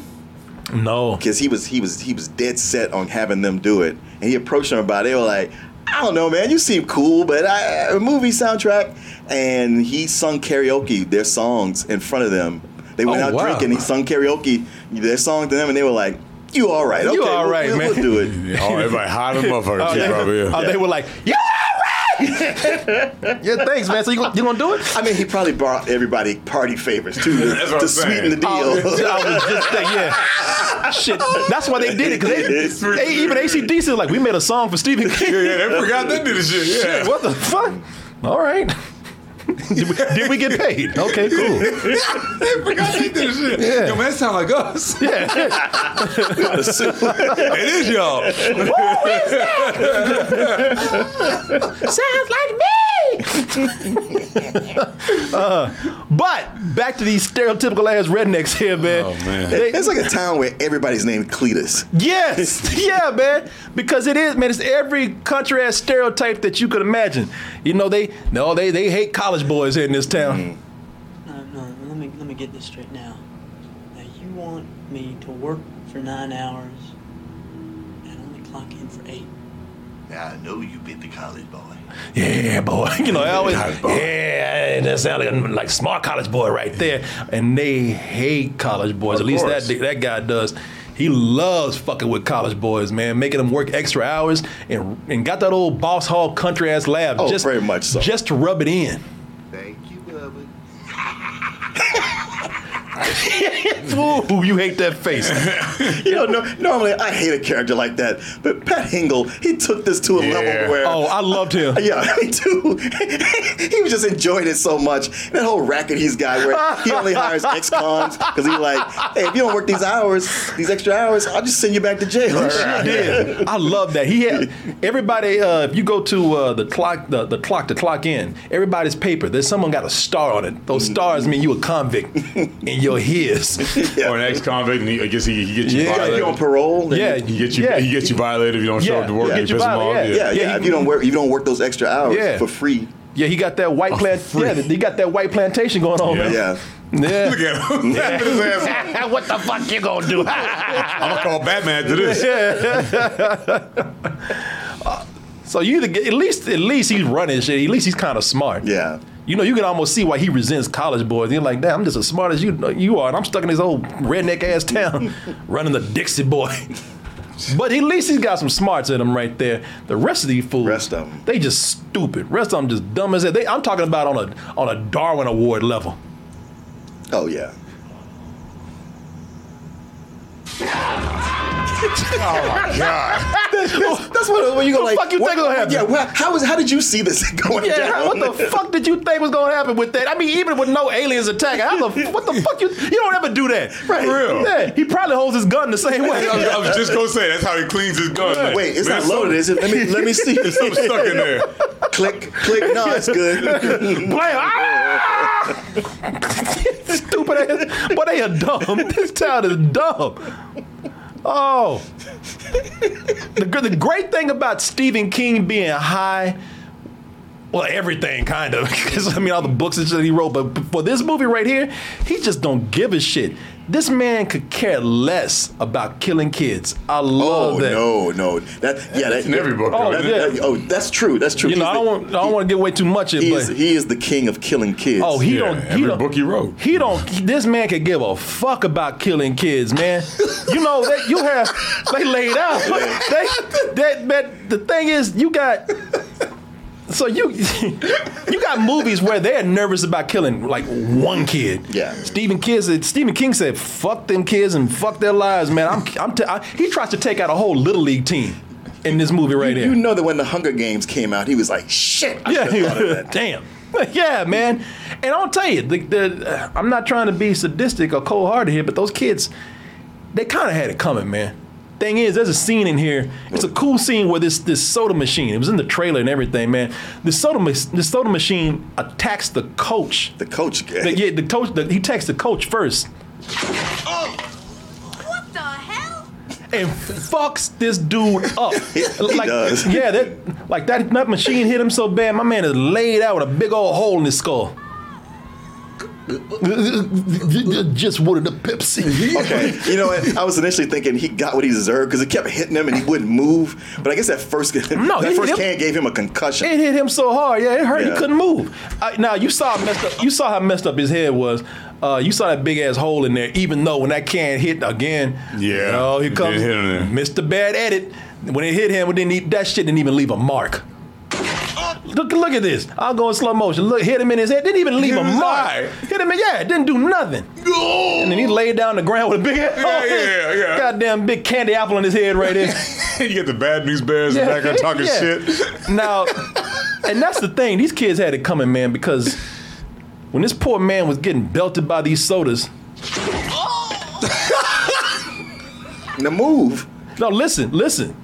A: No.
C: Because he was he was he was dead set on having them do it, and he approached them about it. They were like, I don't know, man, you seem cool, but I, a movie soundtrack, and he sung karaoke their songs in front of them. They went
B: Oh,
C: out
B: wow.
C: drinking. He sung karaoke their song to them, and they were like, "You all right? Okay,
A: You all
C: we'll-
A: man."
C: We'll do it." <laughs>
B: Oh, everybody hot as motherfuckers. <laughs>
A: Oh,
B: too,
A: they,
B: yeah.
A: oh, they were like, "You all right?" <laughs> yeah, thanks, man. So you gonna, you gonna do it?
C: I mean, he probably brought everybody party favors too to, to sweeten the deal.
A: Oh, I was just thinking, yeah. Shit, that's why they did it because they, <laughs> they even ACDC was like, we made a song for Stephen King.
B: Yeah, yeah, they forgot they did the shit. Yeah.
A: Shit, what the fuck? All right. Did, we, did we get paid? Okay, cool. <laughs>
B: they forgot they did the shit.
A: Yeah.
B: Yo, man, that sound like us. <laughs> Yeah. <laughs> it is y'all.
A: Sounds like me. uh, but back to these stereotypical ass rednecks here, man.
B: Oh, man.
A: They-
C: It's like a town where everybody's named Cletus.
A: Yes, yeah, man. Because it is, man. It's every country ass stereotype that you could imagine. You know, they no, they they hate college boys here in this town. Mm-hmm.
M: No, no, Let me let me get this straight now. Now you want me to work for nine hours and only clock in for eight.
N: Yeah, I know you bit the college boy. <laughs>
A: Yeah, boy. <laughs> You know, I always,
N: College
A: yeah, that sounds like, like smart college boy right there. And they hate college boys. At least that
B: course.
A: that guy does. He loves fucking with college boys, man, making them work extra hours and and got that old boss hall country ass laugh
C: Oh,
A: just
C: very much so.
A: just to rub it in.
N: Thank you, Bubba.
A: Ooh, you hate that face. <laughs>
C: You know, no, normally I hate a character like that, but Pat Hingle, he took this to a
B: Yeah.
C: level where.
A: Oh, I loved him. <laughs>
C: Yeah, me too. <laughs> he was just enjoying it so much. That whole racket he's got where he only hires ex-cons because he's like, hey, if you don't work these hours, these extra hours, I'll just send you back to jail.
A: He did. I love that. He had everybody. Uh, if you go to uh, the clock, the, the clock to clock in, everybody's paper. There's someone got a star on it. Those stars mean you a convict, and you're his.
B: Or an ex-convict, and he, I guess he, he gets you
A: Yeah.
C: Yeah, if
B: violated.
C: you're on parole, then
A: Yeah,
B: He gets you.
A: Yeah.
B: He gets you violated if you don't show
A: Yeah,
B: up to work.
A: yeah,
B: and
A: you
B: piss him off.
C: yeah, yeah,
A: Yeah,
C: if
A: he-
C: you don't work, you don't work those extra hours
A: Yeah.
C: for free.
A: Yeah, he got that white plant.
B: free.
A: Yeah, he got that white plantation going on.
B: Yeah.
A: man.
C: Yeah.
A: Yeah.
B: Look at him. Laughing his ass <laughs>
A: what the fuck you gonna do? <laughs>
B: I'm gonna call Batman to this. <laughs>
A: Uh, so you either get, at least at least he's running shit. At least he's kind of smart.
C: Yeah.
A: You know, you can almost see why he resents college boys. You're like, damn, I'm just as smart as you you are, and I'm stuck in this old redneck ass town <laughs> running the Dixie boy. <laughs> But at least he's got some smarts in him right there. The rest of these fools,
C: Rest of 'em.
A: they just stupid. Rest of them just dumb as hell. They, I'm talking about on a on a Darwin Award level.
C: Oh yeah.
B: Oh my god.
C: That's what when you go
A: The
C: like.
A: The fuck you
C: what-
A: think gonna happen?
C: Yeah. Well, how was? How did you see this <laughs> going
A: Yeah,
C: down?
A: what the fuck did you think was gonna happen with that? I mean, even with no aliens attacking, how the what the fuck you you don't ever do that,
C: Right.
B: For real.
A: Yeah, he probably holds his gun the same way. <laughs>
B: I was, I was just gonna say that's how he cleans his gun. man.
C: Wait, it's not loaded, is it? Let me let me see. <laughs>
B: There's something stuck in there.
C: click, click. No, it's good.
A: Blam! Ah! Stupid ass. But they are dumb. This town is dumb. Oh. The, the great thing about Stephen King being high, well, everything kind of, <laughs> because I mean, all the books that he wrote, but for this movie right here, he just don't give a shit. This man could care less about killing kids. I love
C: Oh
A: that.
C: no, no. That yeah, that,
B: in every book, oh, though,
C: that-
B: isn't it?
C: that- oh, that's true. That's true.
A: You know,
C: He's
A: I don't
C: the-
A: want, I don't want to give away too much of it,
C: He is, he is the king of killing kids.
A: oh, he
B: Yeah,
A: don't. He
B: every
A: don't,
B: book he wrote.
A: He don't. This man could give a fuck about killing kids, man. you know that you have they laid out. <laughs> They that that the thing is you got. So you <laughs> you got movies where they're nervous about killing like one kid.
C: Yeah.
A: Stephen King said Stephen King said fuck them kids and fuck their lives, man. I'm I'm t- I, he tries to take out a whole little league team in this movie right
C: you,
A: here.
C: you know that when the Hunger Games came out, he was like, "Shit, I
A: Yeah,
C: of that." <laughs>
A: damn. <laughs> Yeah, man. And I'll tell you, the, the, uh, I'm not trying to be sadistic or cold-hearted here, but those kids, they kind of had it coming, man. Thing is, there's a scene in here. It's a cool scene where this this soda machine. It was in the trailer and everything, man. The soda ma- the soda machine attacks the coach.
C: The coach.
A: The- yeah, the coach. The, he attacks the coach first oh.
J: What the hell?
A: and fucks this dude up. <laughs>
C: He
A: like,
C: does.
A: Yeah, that like that that machine hit him so bad. My man is laid out with a big old hole in his skull. Just wanted a Pepsi. <laughs>
C: Okay, you know what? I was initially thinking he got what he deserved because it kept hitting him and he wouldn't move. But I guess <laughs> that first
A: No,
C: that
A: he-
C: first
A: him-
C: can gave him a concussion.
A: It hit him so hard, yeah, it hurt. He couldn't move. I, now you saw how messed up. You saw how messed up his head was. Uh, you saw that big ass hole in there. Even though when that can hit again,
B: Yeah,
A: oh, here
B: it
A: comes
B: did hit.
A: Mr. Bad Edit. When it hit him, it didn't e- that shit didn't even leave a mark. Look, look at this. I'll go in slow motion. Look, hit him in his head. Didn't even leave
B: He
A: a mark.
B: alive.
A: Hit him in, yeah, it didn't do nothing. And then he laid down on the ground with a big ass,
B: Yeah, yeah, yeah.
A: goddamn big candy apple in his head right there. <laughs>
B: you get the bad news bears in the background talking <laughs>
A: Yeah.
B: shit.
A: Now, and that's the thing. These kids had it coming, man, because when this poor man was getting belted by these sodas. Oh! <laughs>
C: Now move.
A: No, listen, listen.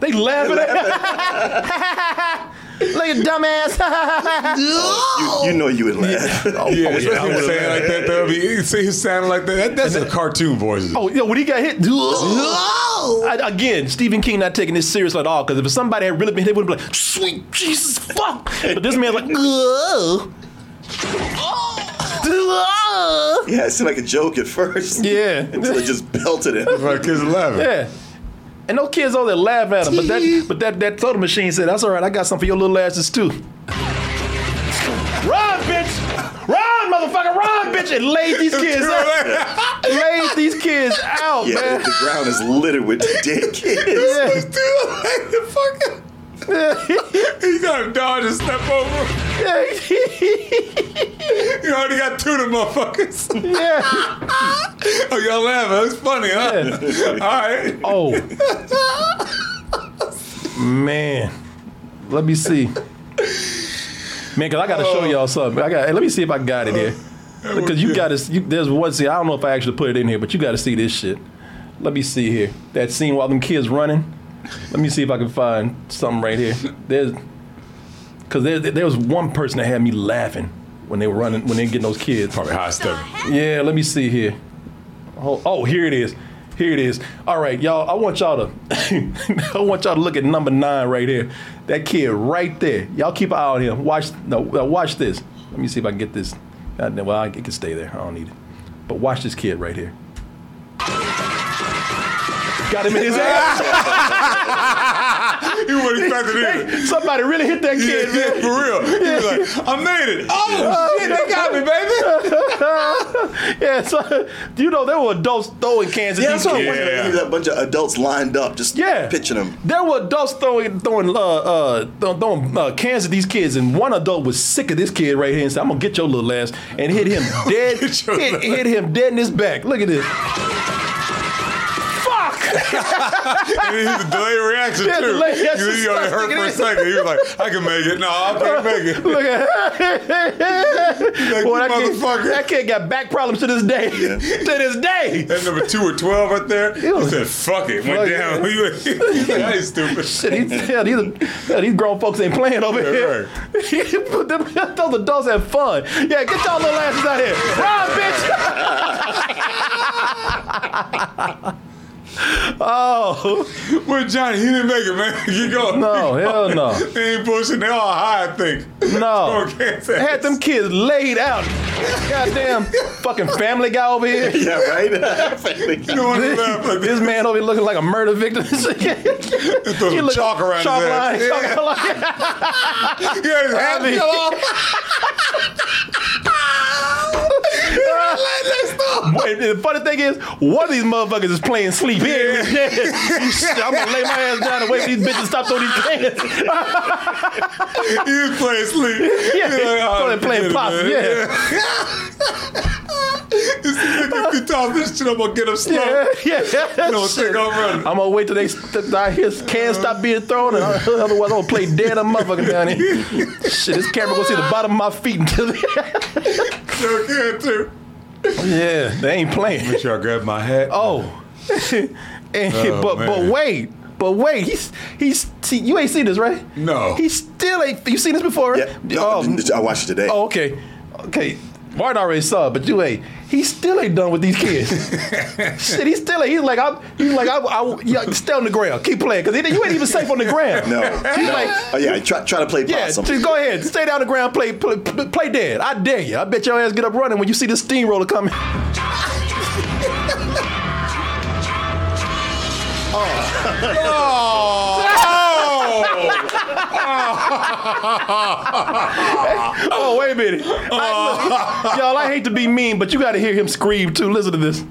A: They laughing at <laughs> Like a dumbass.
C: You, you know you would laugh.
B: Yeah, <laughs> oh,
A: yeah, I
B: especially
A: would've
B: saying like that. Though, you see him sounding like that. that that's a cartoon voice.
A: Oh, yo, when he got hit, I, again, Stephen King not taking this serious at all. Because if somebody had really been hit, would be like, sweet Jesus, fuck. But this man's like, <laughs> Ugh. Ugh.
C: Yeah, it seemed like a joke at first.
A: Yeah.
C: Until it just belted him.
B: Like kids laughing.
A: Yeah. And no kids over there laugh at him. But that but that, that soda machine said, that's all right, I got some for your little asses too. Run, bitch! Run, motherfucker, run, bitch! And laid these <laughs> kids out. laid these kids out,
C: Yeah,
A: man.
C: the, the ground is littered with dead kids.
A: Yeah.
B: the <laughs> fuck. He got to dodge and step over. <laughs> you already got two of them motherfuckers.
A: Yeah. <laughs>
B: oh, y'all laughing? It's funny, huh? All right.
A: Oh. <laughs> Man. Let me see. Man, cause I gotta show y'all something. I got. Hey, let me see if I got it here. Because you gotta. You, there's one. See, I don't know if I actually put it in here, but you gotta see this shit. Let me see here. That scene while them kids running. Let me see if I can find something right here. There's. Cause there, there was one person that had me laughing when they were running when they were getting those kids.
B: Probably high step.
A: Yeah, let me see here. Oh, oh, here it is. Here it is. All right, y'all. I want y'all to. <laughs> I want y'all to look at number nine right here. That kid right there. Y'all keep an eye on him. Watch. No, watch this. Let me see if I can get this. Well, I, it can stay there. I don't need it. But watch this kid right here. Got him in his <laughs> ass.
B: You wouldn't expect it either.
A: Somebody really hit that kid,
B: Yeah,
A: man.
B: yeah, for real. He was like, I made it. Oh, shit, they got me, baby. <laughs>
A: yeah, so you know there were adults throwing cans at
C: Yeah,
A: these
C: that's what I
A: kids.
C: wondered. Maybe that bunch of adults lined up, just
A: Yeah.
C: pitching them.
A: There were adults throwing throwing uh uh throw- throwing uh, cans at these kids, and one adult was sick of this kid right here and said, "I'm gonna get your little ass," and hit him <laughs> dead, hit, hit him dead in his back. Look at this.
B: And <laughs> he was delayed reaction,
A: Yeah,
B: too.
A: delayed reaction,
B: He, he
A: stop
B: hurt for a second. He was like, I can make it. No, I can't make it.
A: Look at <laughs>
B: Like,
A: Boy, that, kid,
B: motherfucker.
A: that kid got back problems to this day. <laughs> to this day.
B: That number two or 12 right there, he
A: was-
B: said, fuck it. Went down. He was like, I ain't stupid.
A: Shit, these, yeah, these, yeah, these grown folks ain't playing over
B: Yeah,
A: here. But them- Those adults have fun. Yeah, get y'all little asses out here. Run, bitch! Oh,
B: Well, Johnny, he didn't make it, man. <laughs> Keep going.
A: No, hell no. <laughs>
B: They ain't pushing. They all high, I think.
A: no. <laughs>
B: Okay,
A: Had them kids laid out. Goddamn fucking family guy over here.
C: Yeah, right? Family guy.
B: You want to laugh like
A: This man over here looking like a murder victim.
B: Throw some
A: He look-
B: chalk around
A: chalk
B: his
A: line,
B: ass.
A: chalk line.
B: Yeah, his hat
A: I mean-
B: fell off.
A: Wait, the funny thing is, one of these motherfuckers is playing sleep. He ain't. <laughs> I'm gonna lay my ass down and wait for these bitches to stop throwing these cans.
B: He was playing sleep. <laughs>
A: Yeah,
B: He's like, "Oh,
A: playing
B: forget <laughs> it,
A: possum,
B: man." You see, if this shit, I'm gonna get him slow. <laughs>
A: Yeah, yeah.
B: You don't think I'm.
A: I'm gonna wait till they st- I hear cans stop being thrown, and otherwise I'm gonna play dead a motherfucker down here. <laughs> Shit, this camera gonna see the bottom of my feet until.
B: Sure can too.
A: yeah, they ain't playing.
B: Make sure I grab my hat.
A: Oh, <laughs> and,
B: Oh,
A: but but wait, but wait, he's he's see, you ain't seen this right?
B: No.
A: he still ain't. You seen this before?
C: Yeah, no,
A: Oh,
C: I watched it today.
A: oh, okay, okay. Martin already saw it, but you ain't. He still ain't done with these kids. <laughs> Shit, he still ain't. He's like, I'm. He's like, I. I yeah, stay on the ground. Keep playing, cause you ain't even safe on the ground.
C: No.
A: He's
C: no.
A: like,
C: oh, yeah, try, try to play
A: yeah,
C: possum.
A: just go ahead. Stay down the ground. Play, play, play dead. I dare you. I bet your ass get up running when you see the steamroller coming. <laughs> Oh, oh. <laughs> wait a minute. I- look, y'all, I hate to be mean, but you got to hear him scream too. Listen to this.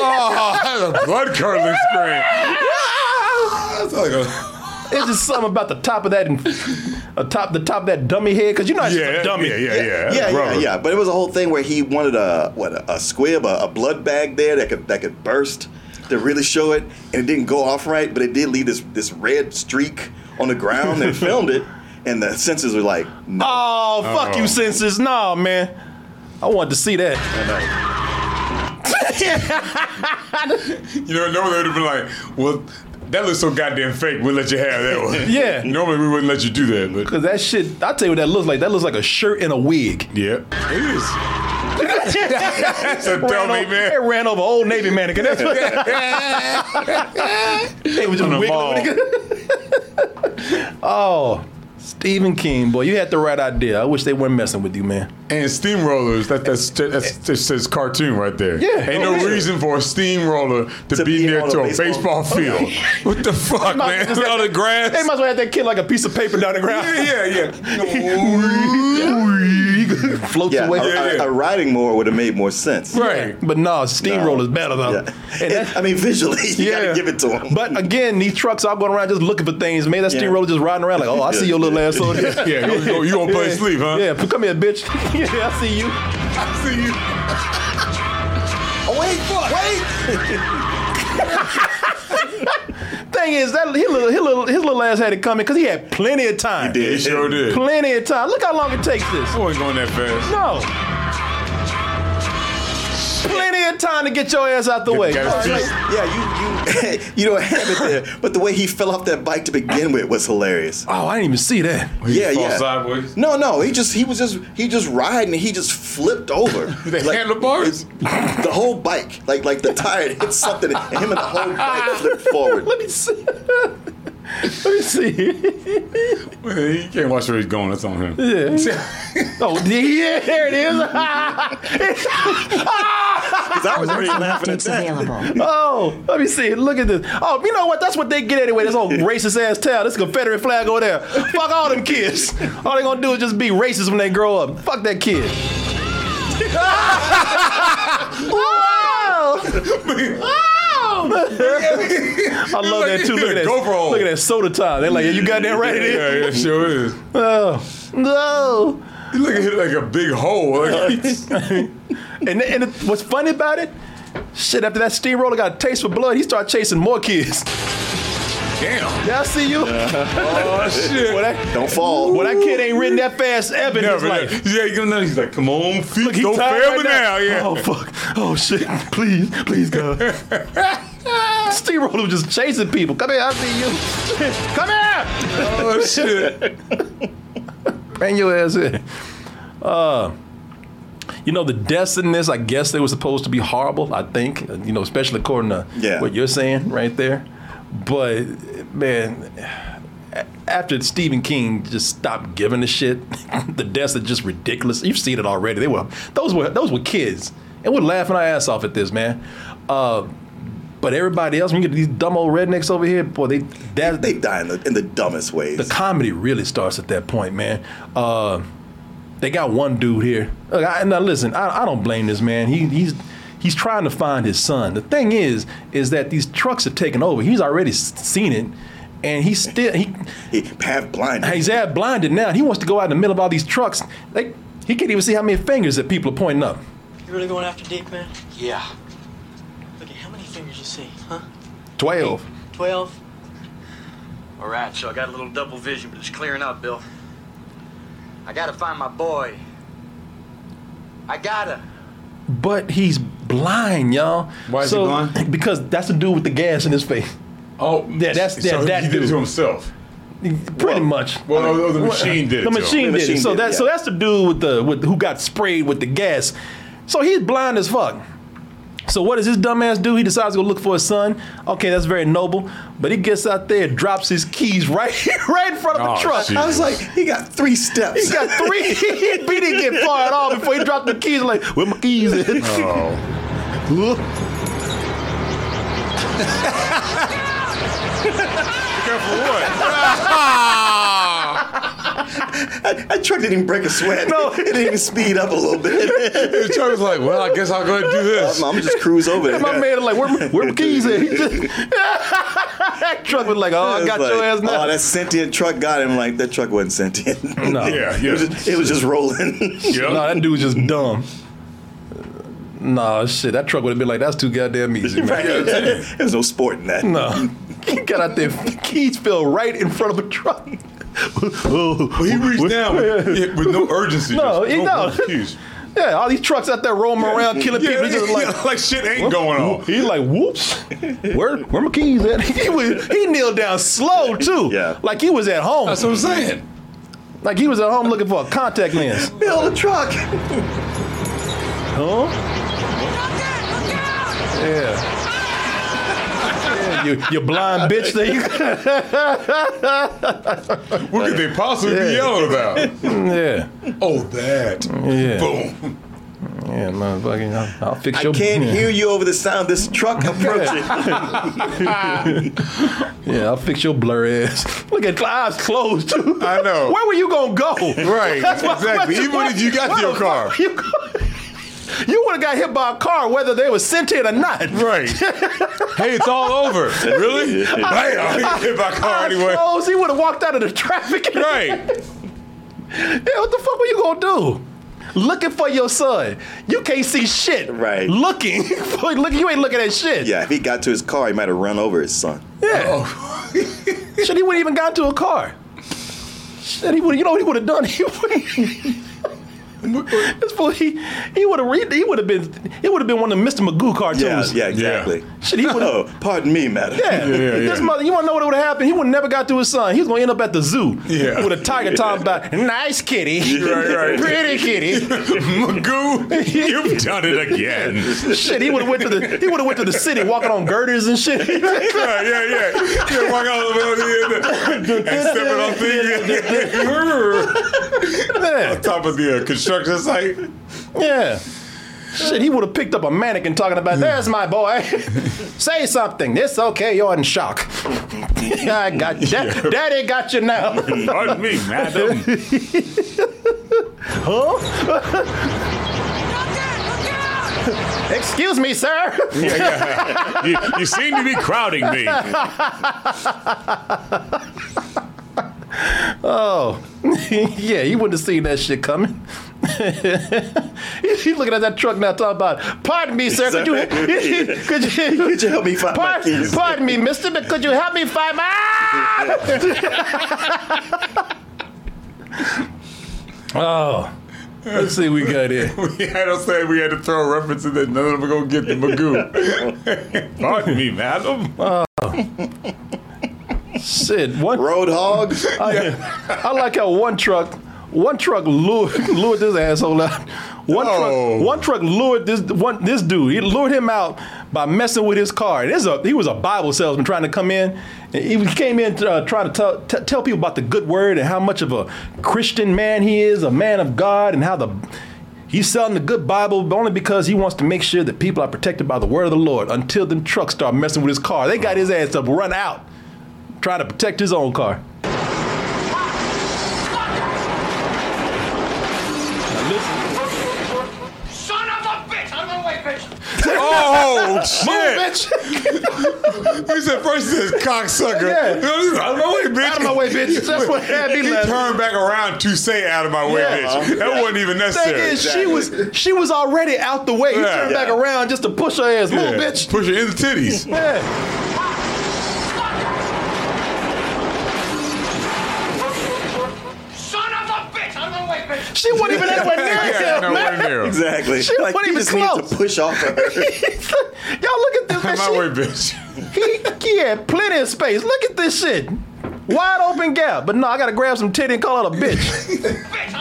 B: Oh, that's a blood curdling scream. That's like a
A: It's just something about the top of that, and uh, top the top of that dummy head, because you know it's just
B: yeah,
A: a dummy.
B: yeah, yeah, yeah.
C: yeah, yeah,
B: Rubber.
C: yeah. But it was a whole thing where he wanted a what a, a squib, a, a blood bag there that could that could burst to really show it, and it didn't go off right, but it did leave this this red streak on the ground. and filmed it, and the sensors were like, no.
A: Oh, fuck you, senses. Nah, man. I wanted to see that. <laughs>
B: You know, no, they would have been like, well, That looks so goddamn fake. We'll let you have that one. <laughs>
A: Yeah.
B: Normally we wouldn't let you do that, but
A: Cause that shit, I'll tell you what that looks like. That looks like a shirt and a wig.
B: yeah, it is. That's a
A: ran
B: dummy man.
A: It ran over old Navy mannequin. That's what <laughs> it was just
B: On the
A: wiggling. <laughs> oh, Stephen King, boy, you had the right idea. I wish they weren't messing with you, man.
B: And steamrollers, that, that's, eh, that's, eh. that says cartoon right there.
A: Yeah.
B: Ain't oh, no
A: Oh,
B: reason for a steamroller to,
C: To
B: be
C: be
B: near
C: on
B: to
C: a
B: a
C: baseball-
B: baseball field. <laughs> what the fuck, man?
A: Just-
B: All the grass.
A: They might as well have that kid like a piece of paper down the ground.
B: yeah, yeah, yeah. <laughs> <laughs>
A: Floats
C: Yeah,
A: away.
C: a,
B: Yeah, yeah.
C: a, a riding mower would have made more sense.
B: right.
A: But no, steamroller's better though.
C: Yeah.
A: And that-
C: I mean, visually, you gotta give it to him.
A: But again, these trucks are going around just looking for things. Maybe that
C: Yeah.
A: steamroller just riding around like, oh, I see your little ass over there.
B: Yeah, you, you, you gonna play
A: Yeah.
B: sleep, huh?
A: Yeah, come here, bitch. <laughs> yeah, I see you.
B: I see you.
C: oh wait, wait! <laughs>
A: Thing is, that his little, his little, his little ass had it coming because he had plenty of time.
C: He did.
B: He sure did.
A: Plenty of time. Look how long it takes this.
B: I wasn't going that fast.
A: No. Plenty of time to get your ass out the way.
B: Got his
C: Like, yeah, you you <laughs> you don't have it there. But the way he fell off that bike to begin with was hilarious.
A: Oh, I didn't even see that.
C: Yeah, yeah.
B: sideways.
C: No, no, he just he was just he just riding and he just flipped over. <laughs>
B: The handlebars?
C: The whole bike, like like the tire hit something, and him and the whole bike <laughs> flipped forward.
A: Let me see. Let me see.
B: Man, you can't watch where he's going. That's on him. Yeah. <laughs>
A: Oh, yeah, there it is. <laughs>
C: 'Cause I was already laughing at that.
A: Oh, let me see. Look at this. Oh, you know what? That's what they get anyway. This old <laughs> racist ass town. This Confederate flag over there. Fuck all them kids. All they gonna do is just be racist when they grow up. Fuck that kid. Wow. <laughs> I love that too. Look at that.
B: Go for all.
A: Look at that soda time. They're like, yeah, you got that right
B: Yeah,
A: there.
B: yeah, it sure is.
A: Oh, <laughs> no.
B: You look at it like a big hole. <laughs>
A: And, and it, what's funny about it? Shit, after that steamroller got a taste for blood, he started chasing more kids.
B: Damn.
A: Yeah, I see you. <laughs>
B: Oh shit.
A: Well, that,
C: Don't fall.
A: well, that kid ain't ridden that fast ever in his
B: Never.
A: life.
B: Yeah, you know, he's like, come on, feet,
A: Look, he
B: don't
A: tired
B: fail
A: right
B: me now. Yeah.
A: Oh fuck! Oh shit! Please, please, God. <laughs> Steamroller was just chasing people. Come here, I see you. Come here.
B: Oh shit.
A: Bring your ass in. Uh, you know the deaths in this. I guess they were supposed to be horrible. I think you know, especially according to
C: Yeah.
A: what you're saying right there. But man, after Stephen King just stopped giving a shit, <laughs> the deaths are just ridiculous. You've seen it already. They were those were those were kids, and we're laughing our ass off at this, man. Uh, but everybody else, when you get these dumb old rednecks over here, boy, they that
C: They die in the, in the dumbest ways.
A: the comedy really starts at that point, man. Uh, they got one dude here. Look, I, now listen, I, I don't blame this man. He, he's he's trying to find his son. The thing is, is that these trucks have taken over. He's already seen it, and he's still he
C: he half blinded.
A: he's half blinded now. He wants to go out in the middle of all these trucks. Like he can't even see how many fingers that people are pointing up.
M: You really going after Dick, man?
E: Yeah.
M: Look at how many fingers you see, huh?
A: Twelve.
M: Twelve?
E: All right, so I got a little double vision, but it's clearing up, Bill. I gotta find my boy. I gotta.
A: But he's blind, y'all.
B: Why is he blind? <laughs>
A: Because that's the dude with the gas in his face.
B: Oh,
A: Yeah, that's-
B: so
A: yeah, that
B: he did it
A: dude.
B: to himself.
A: Pretty much.
B: Well, oh, the <laughs> machine did it.
A: The machine did it.
C: machine
A: So
C: did,
A: that so that's the dude with the with who got sprayed with the gas. So he's blind as fuck. So what does his dumbass do? He decides to go look for his son. Okay, that's very noble. But he gets out there, drops his keys right <laughs> right in front of
B: Oh,
A: the truck.
B: shit.
C: I was like, he got three steps.
A: He got three. he didn't get far at all before he dropped the keys. Like, where my keys at?
B: Oh. <laughs> Careful what? <laughs>
C: that truck didn't even break a sweat.
A: No. <laughs>
C: it didn't even speed up a little bit.
B: the truck was like, well, I guess I'll go ahead and do this.
C: I'm, I'm just cruise over there.
A: My man is like, where, my- where my keys at? He just, that truck was like, oh, I
C: It was
A: got
C: like,
A: your ass now.
C: Oh, that sentient truck got him. Like that truck wasn't sentient.
A: No.
B: Yeah,
C: it was just, it was just rolling.
B: Yep.
A: No, that dude was just dumb. Nah, shit, that truck would have been like, that's too goddamn easy, <laughs> man.
C: Right. <laughs> There's no sport in that.
A: No. He got out there, keys fell right in front of a truck.
B: Well, he reached down with, yeah, with no urgency.
A: No,
B: just,
A: he
B: no,
A: no. Yeah, all these trucks out there roaming around killing
B: Yeah,
A: people. He's just
B: yeah,
A: like, <laughs>
B: like shit ain't going on.
A: He's like, whoops. Where where my keys at? He was he kneeled down slow too.
C: Yeah.
A: Like he was at home.
B: That's what I'm saying.
A: Like he was at home looking for a contact lens.
C: Build a truck.
A: Huh? Yeah. Yeah, <laughs> you, you blind bitch thing. <laughs>
B: What could they possibly be yelling about?
A: yeah.
B: Oh, that.
A: Yeah.
B: Boom.
A: Yeah, motherfucking, I'll, I'll fix
C: I
A: your.
C: can't
A: yeah.
C: hear you over the sound of this truck approaching. <laughs>
A: Yeah, I'll fix your blur ass. Look at eyes closed too.
B: I know.
A: Where were you gonna go?
B: Right, That's exactly. Even if you got to your car.
A: You, go- you would have got hit by a car whether they were sentient or not.
B: Right. <laughs> hey, it's all over. Really? <laughs> Hey, I'll hit my car
A: Eyes
B: anyway.
A: closed, he would have walked out of the traffic. <laughs>
B: Right.
A: Yeah, what the fuck were you gonna do? Looking for your son. You can't see shit.
C: Right.
A: Looking. for- look, you ain't looking at shit.
C: yeah, if he got to his car, he might have run over his son.
A: Yeah. Oh. Shit, he wouldn't even got into a car. Shit, he would. You know what he would have done? He would. <laughs> This fool, he he would have he would have been he would have been one of the Mr. Magoo cartoons.
C: yeah, yeah exactly.
A: Shit, he <laughs> would.
C: Oh, pardon me, madam.
A: Yeah.
B: yeah,
A: this
B: yeah.
A: mother, you want to know what would have happened? He would never got to his son. He was going to end up at the zoo
B: Yeah.
A: with a tiger talking about, nice kitty, <laughs>
B: Right, right.
A: pretty kitty.
B: Magoo, you've done it again.
A: shit, he would have went to the he would have went to the city walking on girders and shit.
B: yeah, yeah, yeah. Yeah, walk out over there and stepping on things
A: yeah.
B: on top of the uh, construction site.
A: Yeah. Shit, he would have picked up a mannequin talking about, there's my boy. <laughs> Say something. It's okay, you're in shock. <laughs> I got you. <laughs> Da- Daddy got you now.
B: Pardon me, madam.
A: huh? Excuse me, sir.
B: Yeah, yeah. You, you seem to be crowding me.
A: Oh, <laughs> yeah, he wouldn't have seen that shit coming. <laughs> He's looking at that truck now, talking about, pardon me, sir, could you, <laughs> could you,
C: Could you help me find my
A: Pardon,
C: keys?
A: pardon me, mister, but could you help me find my. oh, let's see what we got here.
B: We had to say we had to throw a reference in that none of them are gonna get the Magoo. Pardon me, madam. Oh.
A: Shit, one
C: Road hog. <laughs>
A: I, I like how one truck, one truck lured, lured this asshole out. One
B: Oh.
A: truck, one truck lured this one this dude. He lured him out by messing with his car. This a, he was a Bible salesman trying to come in. He came in uh, trying to tell, t- tell people about the good word and how much of a Christian man he is, a man of God, and how the He's selling the good Bible only because he wants to make sure that people are protected by the word of the Lord until them trucks start messing with his car. They got his ass up, run out trying to protect his own car.
I: Son of a bitch! Out of my way, bitch! <laughs>
B: Oh shit!
A: bitch! <laughs>
B: He said first he says cocksucker.
A: Yeah.
B: Out of my way, bitch.
A: Out of my way, bitch. <laughs> That's what had me
B: He
A: laughing.
B: turned back around to say out of my way,
A: Yeah.
B: bitch. That wasn't even necessary.
A: Thing
B: necessary.
A: is, she was she was already out the way. He
B: Yeah.
A: turned back around just to push her ass. Move,
B: Yeah.
A: bitch.
B: Push her in the titties.
A: Yeah. She wasn't even anywhere near
B: Yeah,
A: him,
B: nowhere
A: man.
B: near.
C: Exactly.
A: She
C: like,
A: wasn't
C: he
A: even
C: just needs
A: close.
C: to push off of her. <laughs>
A: Y'all look at this. Man.
B: My
A: She-
B: way, bitch.
A: he, he had plenty of space. Look at this shit. Wide open gap. But no, I gotta grab some titty and call her a bitch. <laughs>
I: Bitch!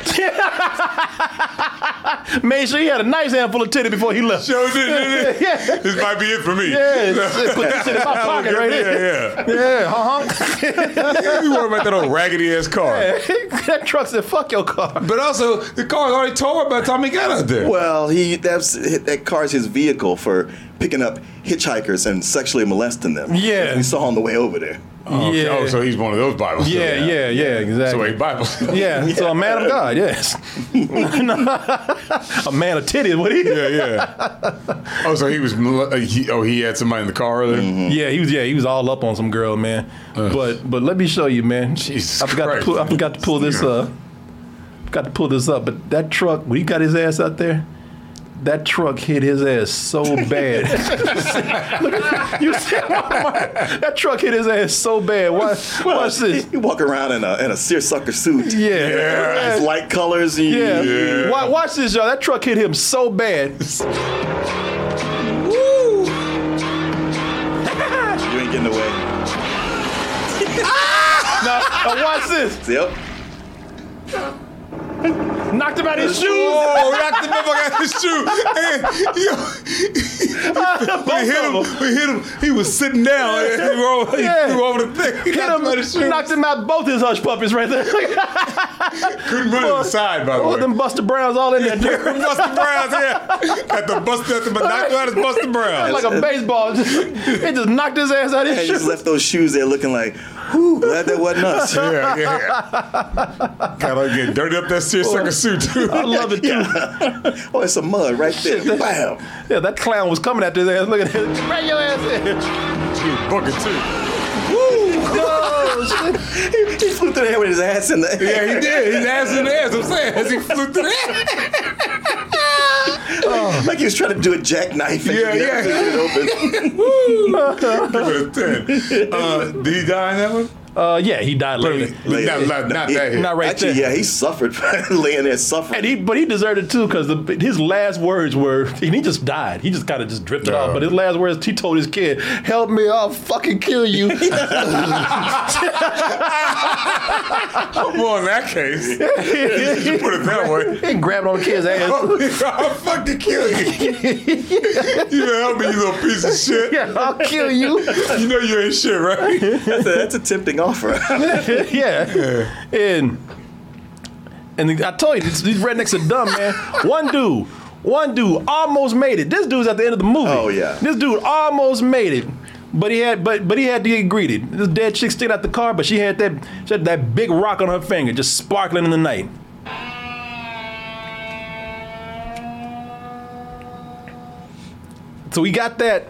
I: Out of my way, bitch!
A: Made sure he had a nice handful of titty before he left.
B: Shows it, didn't it? <laughs>
A: Yeah.
B: This might be it for me.
A: Yeah, <laughs> put this in my pocket right
B: yeah,
A: here.
B: Yeah, <laughs>
A: Yeah, uh-huh.
B: yeah. You worry about that old raggedy ass car.
A: that truck said, fuck your car.
B: But also, the car's already tore by the time he got out there.
C: Well, he that's that car's his vehicle for picking up hitchhikers and sexually molesting them.
A: Yeah.
C: we saw on the way over there.
B: Oh.
A: Yeah.
B: oh, so he's one of those Bibles.
A: Yeah, yeah, yeah,
B: So
A: exactly.
B: he Bibles.
A: Yeah, so a man of <laughs> God, yes. <laughs> a man of titties, what he?
B: yeah, yeah. Oh, so he was. uh, He, oh, he had somebody in the car there.
A: Yeah, he was. Yeah, he was all up on some girl, man. but but let me show you, man.
B: Jesus
A: I forgot
B: Christ.
A: to pull. I forgot to pull this. Uh, forgot to pull this up. But that truck, when he got his ass out there, that truck hit his ass so bad. <laughs> Look at- you see that truck hit his ass so bad. Watch, watch this.
C: You walk around in a in a seersucker suit.
A: Yeah.
C: yeah. It's light colors. And
A: Yeah. Wa- Watch this, y'all. That truck hit him so bad. <laughs>
C: You ain't getting away. <laughs>
A: now, now watch this.
C: Yep.
A: Knocked him out his shoes. <laughs>
B: Oh, knocked the motherfucker out his shoe. And, yo, <laughs> we hit him. We hit him. He was sitting down. And he, rolled, he
A: Yeah.
B: threw over the thing. He
A: Hit
B: knocked him out his
A: him, knocked him out both his hush puppies right there. <laughs>
B: Couldn't run to the side, by the way.
A: Oh,
B: way.
A: them Buster Browns all in there.
B: Buster Browns, yeah. At the Buster, at the knocked out his Buster Browns.
A: like a baseball. Just, it just knocked his ass out of his
C: And
A: shoes.
C: just left those shoes there looking like, whew, glad that wasn't us. <laughs>
B: Yeah, yeah. Kind of get dirty up that seersucker suit too.
A: I love it too. <laughs>
C: Oh, it's a mud right there. <laughs> Bam.
A: Yeah, that clown was coming after his ass. Look at him. Bring your ass in.
B: Booking too.
A: Shit.
C: He, he flew through the air with his ass in the air.
B: Yeah, he did. His ass in the ass. I'm saying, as he flew through the air.
C: Like he was trying to do a jackknife.
B: Yeah, yeah.
C: never it open. <laughs> <laughs>
B: Give it a ten. Uh, did he die in that one?
A: Uh, yeah, he died later.
B: Not, not, not that hit.
A: Not right
C: Actually,
A: there.
C: yeah, he suffered <laughs> laying there suffering.
A: And he, but he deserved it too because his last words were, and he just died. He just kind of just drifted off. But his last words, he told his kid, "Help me, I'll fucking kill you." <laughs>
B: Come on, in that case. <laughs> You put it that way.
A: he grabbed on the kid's ass.
B: I'll fucking kill you. You know, help me, you little piece of shit.
A: yeah, I'll kill you.
B: You know you ain't shit, right?
C: that's, a, that's a tempting offer. <laughs>
A: yeah. And and I told you these, these rednecks are dumb, man. One dude, one dude almost made it. This dude's at the end of the movie.
C: Oh, yeah.
A: This dude almost made it. But he had but but he had to get greedy. This dead chick stayed out the car, but she had that she had that big rock on her finger, just sparkling in the night. So we got that,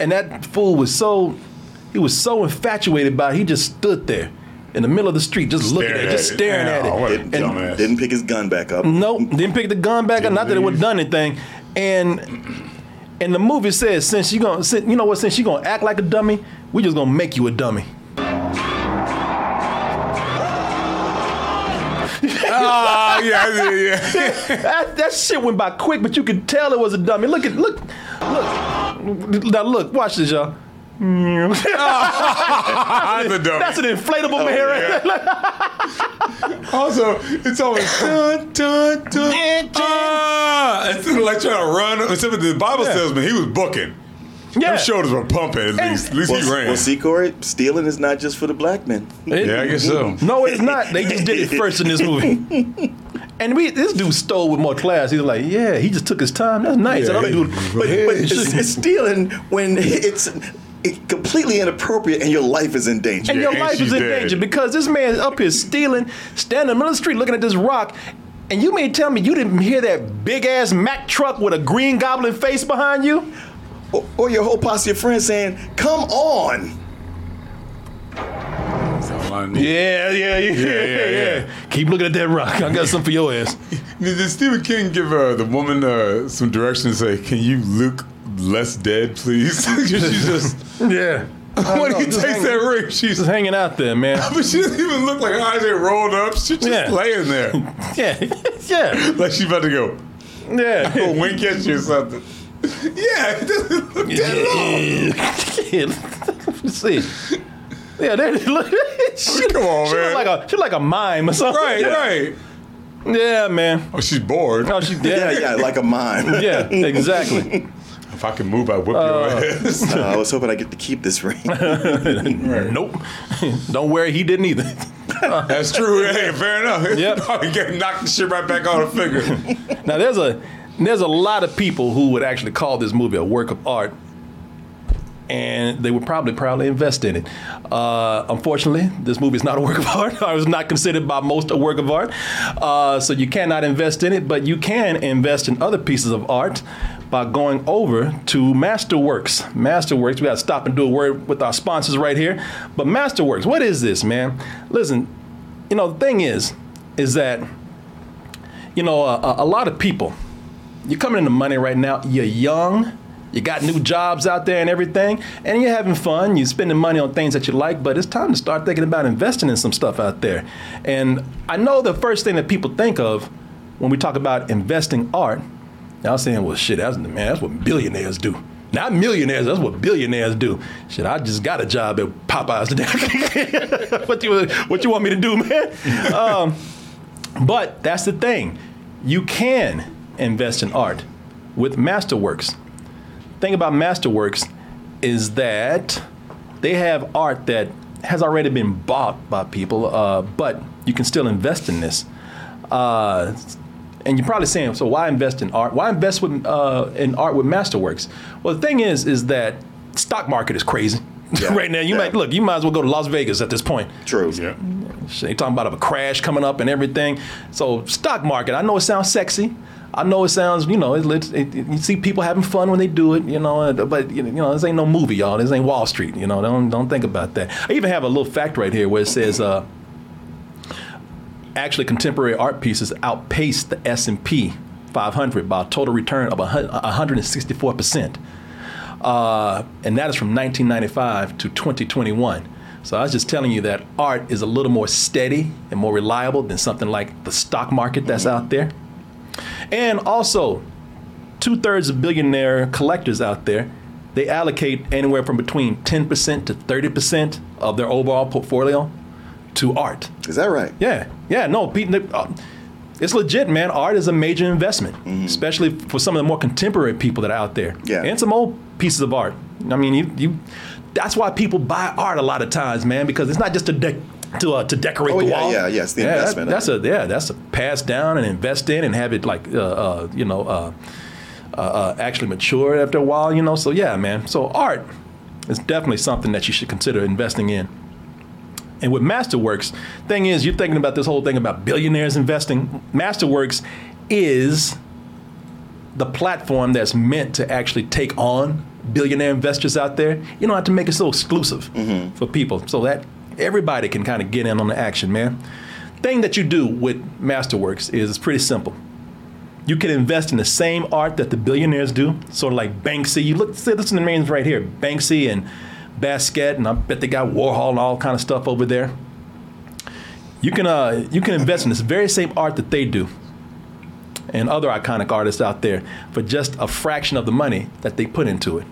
A: and that fool was so he was so infatuated by it, he just stood there in the middle of the street, just looking at
B: Staring
A: it, just
B: at it.
A: staring at
B: Oh,
A: it.
B: what a
A: And-
B: dumbass.
C: Didn't pick his gun back up.
A: Nope, didn't pick the gun back up. Not that it would have done anything. And and the movie says since you gonna since, you know what since you gonna act like a dummy, we just gonna make you a dummy.
B: Ah, yeah, yeah, yeah. <laughs>
A: that, that shit went by quick, but you could tell it was a dummy. Look at look look now look watch this y'all.
B: That's a dummy.
A: That's an inflatable man right there.
B: Also, it's always dun dun dun. Ah, it's like trying to run. Except for the Bible
A: Yeah.
B: salesman, he was booking.
A: Yeah.
B: Them shoulders were pumping at least. At least he ran.
C: well, see, Corey, stealing is not just for the black men.
B: yeah, I guess so.
A: No, it's not. They just did it first in this movie. <laughs> And we, this dude stole with more class. He was like, "Yeah, he just took his time. That's nice."
B: Yeah,
A: and other
B: he-
A: dude,
C: But, but it's, it's stealing when it's it- completely inappropriate and your life is in danger.
A: and your
B: and
A: life is in
B: dead.
A: danger because this man is up here stealing, standing in the middle of the street looking at this rock. And you mean tell me you didn't hear that big ass Mack truck with a green goblin face behind you?
C: Or, or your whole posse of friends saying, "Come on."
B: That's all
A: Yeah, yeah, yeah,
B: yeah, yeah.
A: Keep looking at that rock. I got something for your ass. <laughs>
B: Did did Stephen King give uh, the woman uh, some direction? Say, can you look less dead, please? <laughs> She's just
A: Yeah. <laughs>
B: when
A: know,
B: he takes
A: hang-
B: that ring, she's
A: Just hanging out there, man. <laughs>
B: but she doesn't even look like her eyes ain't rolled up. She's just
A: Yeah.
B: laying there,
A: Yeah, yeah,
B: like she's about to go
A: yeah.
B: go wink at you or something. Yeah, it doesn't look that long.
A: Let's see. Yeah, there. Look, she,
B: Come on,
A: she
B: man.
A: Look like a she like a mime or something.
B: Right, right.
A: Yeah, man.
B: Oh, she's bored.
A: Oh, she's
C: dead.
A: yeah,
C: yeah, like a mime.
A: yeah, exactly.
B: If I can move, I whip your ass.
C: Uh, <laughs> I was hoping I get to keep this ring. <laughs>
A: Nope. <laughs> Don't worry, he didn't either.
B: That's true. Hey, fair enough.
A: Yep.
B: you get knocked the shit right back on the finger.
A: Now there's a there's a lot of people who would actually call this movie a work of art, and they would probably proudly invest in it. Uh, unfortunately, this movie is not a work of art. or is not considered by most a work of art, uh, so you cannot invest in it. But you can invest in other pieces of art by going over to Masterworks. Masterworks. We got to stop and do a word with our sponsors right here. But Masterworks, what is this, man? Listen, you know the thing is, is that you know, a, a lot of people, you're coming into money right now. You're young. You got new jobs out there and everything, and you're having fun. You're spending money on things that you like, but it's time to start thinking about investing in some stuff out there. And I know the first thing that people think of when we talk about investing art, y'all saying, "Well, shit, that's man, that's what billionaires do." Not millionaires. That's what billionaires do. Shit, I just got a job at Popeyes today. <laughs> what you what you want me to do, man? <laughs> Um, but that's the thing. You can invest in art with Masterworks. Thing about Masterworks is that they have art that has already been bought by people, uh, but you can still invest in this. Uh, and you're probably saying, so why invest in art? Why invest with, uh, in art with Masterworks? Well, the thing is, is that stock market is crazy <laughs>
C: Yeah.
A: right now. You
C: Yeah.
A: might look. You might as well go to Las Vegas at this point.
C: True.
B: Yeah.
A: They talking about a crash coming up and everything. So stock market. I know it sounds sexy. I know it sounds, you know, it, it, it, you see people having fun when they do it, you know. But you know, this ain't no movie, y'all. This ain't Wall Street, you know. Don't don't think about that. I even have a little fact right here where it says, uh, actually, contemporary art pieces outpaced the S and P 500 by a total return of 164 percent, uh, and that is from 1995 to 2021. So I was just telling you that art is a little more steady and more reliable than something like the stock market that's out there. And also, two thirds of billionaire collectors out there, they allocate anywhere from between 10% to 30% of their overall portfolio to art.
C: Is that right?
A: Yeah, yeah, no, Pete, uh, it's legit, man. Art is a major investment, especially for some of the more contemporary people that are out there.
C: Yeah.
A: and some old pieces of art. I mean, you, you that's why people buy art a lot of times, man, because it's not just to de- to uh, to decorate
C: Oh,
A: the
C: yeah,
A: wall.
C: yeah, yeah, it's the
A: that-
C: investment of
A: that's a yeah, that's a pass down and invest in and have it like uh, uh, you know uh, uh, uh, actually mature after a while, you know. So yeah, man. So art is definitely something that you should consider investing in. And with Masterworks, thing is, you're thinking about this whole thing about billionaires investing. Masterworks is the platform that's meant to actually take on billionaire investors out there. You don't have to make it so exclusive mm-hmm. for people so that everybody can kind of get in on the action, man. Thing that you do with Masterworks is it's pretty simple. You can invest in the same art that the billionaires do, sort of like Banksy. You look, see, listen to the names right here, Banksy and Basquiat, and I bet they got Warhol and all kind of stuff over there. You can uh, you can invest in this very same art that they do, and other iconic artists out there for just a fraction of the money that they put into it.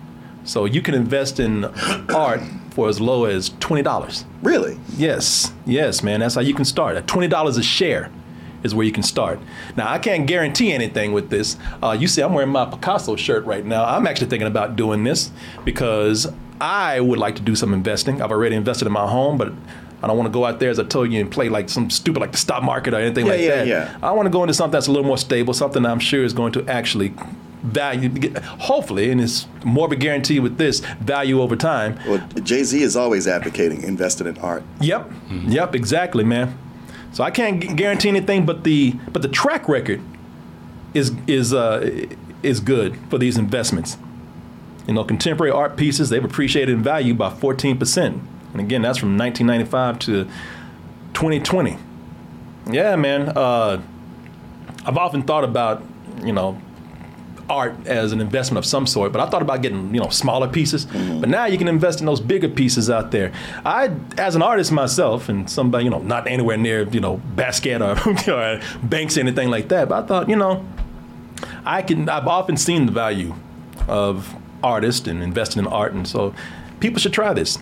A: So you can invest in <coughs> art for as low as twenty dollars.
C: Really?
A: Yes, yes, man. That's how you can start. At twenty dollars a share is where you can start. Now I can't guarantee anything with this. Uh, you see, I'm wearing my Picasso shirt right now. I'm actually thinking about doing this because I would like to do some investing. I've already invested in my home, but I don't want to go out there, as I told you, and play like some stupid like the stock market or anything
C: Yeah,
A: like
C: yeah,
A: that.
C: yeah.
A: I want to go into something that's a little more stable, something I'm sure is going to actually value, hopefully, and it's more of a guarantee with this value over time.
C: Well, Jay Z is always advocating investing in art.
A: Yep. Yep. Exactly, man. So I can't guarantee anything, but the but the track record is is uh, is good for these investments. You know, contemporary art pieces they've appreciated in value by 14 percent, and again that's from 1995 to 2020. Yeah, man. Uh, I've often thought about you know art as an investment of some sort, but I thought about getting you know smaller pieces. But now you can invest in those bigger pieces out there. I, as an artist myself, and somebody you know not anywhere near you know Basquiat or, <laughs> or Banks or anything like that, but I thought you know I can. I've often seen the value of artists and investing in art, and so people should try this.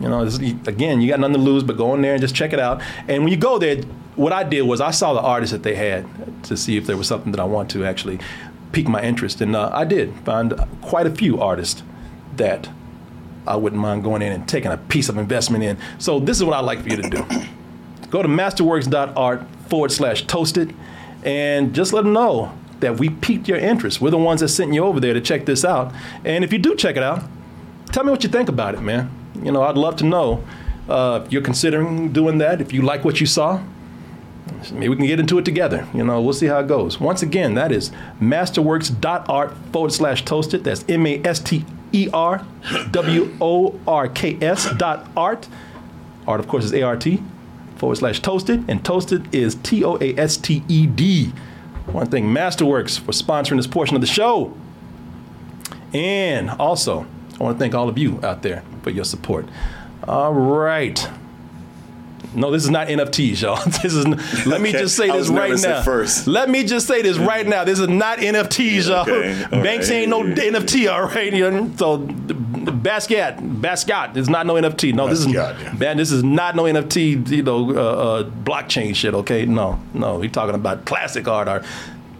A: You know, this, again, you got nothing to lose, but go in there and just check it out. And when you go there, what I did was I saw the artists that they had to see if there was something that I want to actually pique my interest, and uh, I did find quite a few artists that I wouldn't mind going in and taking a piece of investment in. So this is what I'd like for you to do. Go to masterworks.art forward slash toasted and just let them know that we piqued your interest. We're the ones that sent you over there to check this out. And if you do check it out, tell me what you think about it, man. You know, I'd love to know uh, if you're considering doing that, if you like what you saw. Maybe we can get into it together. You know, we'll see how it goes. Once again, that is masterworks.art forward slash toasted. That's M A S T E R W O R K S dot art. Art, of course, is A R T forward slash toasted. And toasted is T O A S T E D want to thank Masterworks for sponsoring this portion of the show. And also, I want to thank all of you out there for your support. All right. No, this is not NFTs, y'all. <laughs> This is. Let me
C: Okay.
A: just say this right now.
C: first.
A: Let me just say this right now. This is not NFTs, y'all.
C: Okay.
A: Banks
C: right.
A: ain't no NFT, all right. So, the- the Basquiat, Basquiat is not no NFT. No, this is
B: yeah.
A: man. This is not no NFT. You know, uh, uh, blockchain shit. Okay, no, no. We're talking about classic art, art,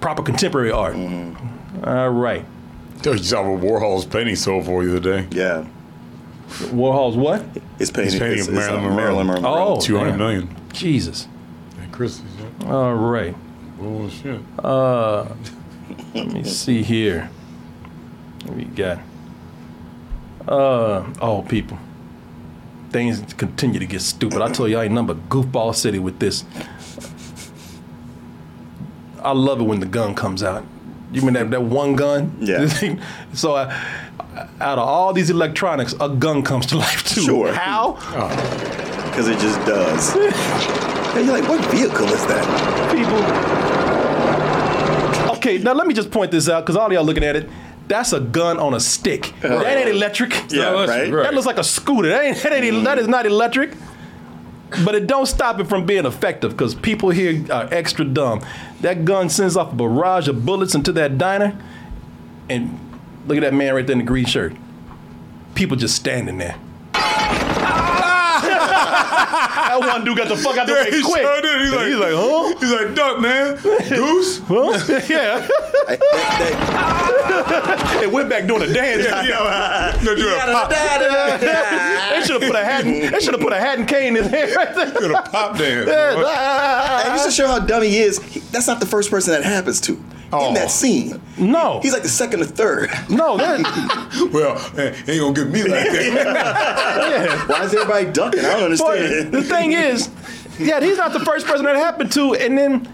A: proper contemporary art.
C: Mm-hmm.
A: All right.
B: Yo, you saw what Warhol's painting sold for the other day.
C: Yeah.
A: Warhol's what?
C: It's painting,
B: painting
C: it's,
B: of
C: it's, uh,
B: Marilyn Monroe.
C: Marilyn Monroe.
A: Oh,
B: Two hundred
A: damn.
B: million.
A: Jesus.
B: And Christie's. Yeah.
A: All right.
B: Bullshit.
A: Uh, let me see here. What we got? Uh, oh, people. Things continue to get stupid. I told you I ain't number goofball city with this. I love it when the gun comes out. You mean that, that one gun?
C: Yeah. <laughs>
A: so, uh, out of all these electronics, a gun comes to <laughs> life too.
C: Sure.
A: How?
C: Because it just does. <laughs> and you're like, what vehicle is that?
A: people. Okay, now let me just point this out because all y'all looking at it. That's a gun on a stick. That ain't electric.
C: Yeah,
B: that's
C: right?
B: right.
A: That looks like a scooter. That ain't. That, ain't, that is not electric. But it don't stop it from being effective because people here are extra dumb. That gun sends off a barrage of bullets into that diner, and look at that man right there in the green shirt. People just standing there. That one dude got the fuck out the
B: Yeah,
A: way
B: he
A: quick.
B: sure did. He's like,
A: he's like, huh?
B: He's like, duck, man. Goose.
A: Huh? <laughs> yeah.
C: I-
A: It went back doing a dance.
B: No, do a pop,
A: they should have put a hat. In, they should have put a hat and cane in his hair right there.
B: do a pop dance.
A: Yeah,
B: boy.
C: that- and just to show how dumb he is, he, that's not the first person that happens to
B: Oh.
C: in that scene.
A: No,
C: He's like the second or third.
A: no. <laughs> That,
B: Well, eh, ain't gonna get me like that. <laughs>
C: Why is everybody ducking? I don't
A: boy,
C: understand.
A: the thing is, yeah, he's not the first person that happened to. And then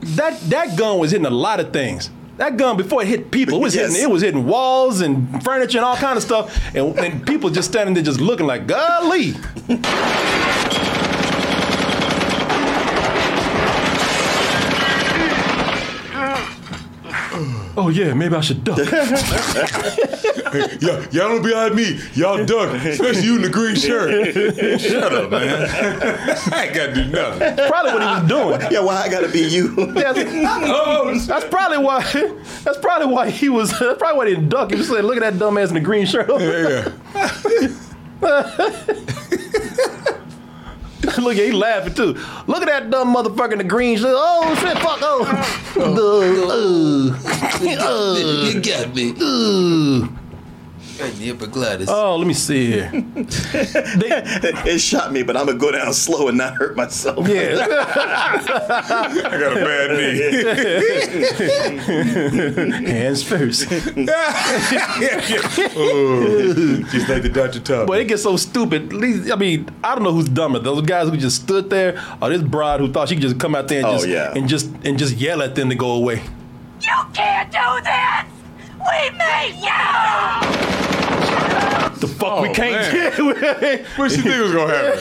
A: that that gun was hitting a lot of things. That gun before it hit people, it was
C: Yes.
A: hitting it was hitting walls and furniture and all kind of stuff, and, and people just standing there just looking like golly. Oh yeah, maybe I should duck. <laughs>
B: y'all, y'all don't be like me. Y'all duck, especially you in the green shirt. Shut up, man. <laughs> I ain't got to do nothing.
A: Probably what he was doing.
C: yeah, why I gotta be you?
A: That's,
B: Oh,
A: that's probably why. That's probably why he was. That's probably why he didn't duck. He just said, "Look at that dumbass in the green shirt."
B: yeah. <laughs> <laughs>
A: Look, he laughing too. Look at that dumb motherfucker in the green shirt. Oh shit! Fuck! Oh. <laughs> Uh, <laughs>
O: You got me.
A: uh.
O: Got the epiglottis.
A: Oh, let me see here. <laughs> They-
C: it shot me, but I'm gonna go down slow and not hurt myself.
A: yeah. <laughs> <laughs>
B: I got a bad knee.
A: Hands first.
B: Ooh, just like the Dr. Tub.
A: But it gets so stupid. At least- I mean, I don't know who's dumber. Those guys who just stood there, or this broad who thought she could just come out there and
C: Oh,
A: just
C: yeah.
A: and just and just yell at them to go away.
G: You can't do this! We made you!
A: The fuck
B: Oh,
A: we can't. <laughs>
B: what you think was gonna happen?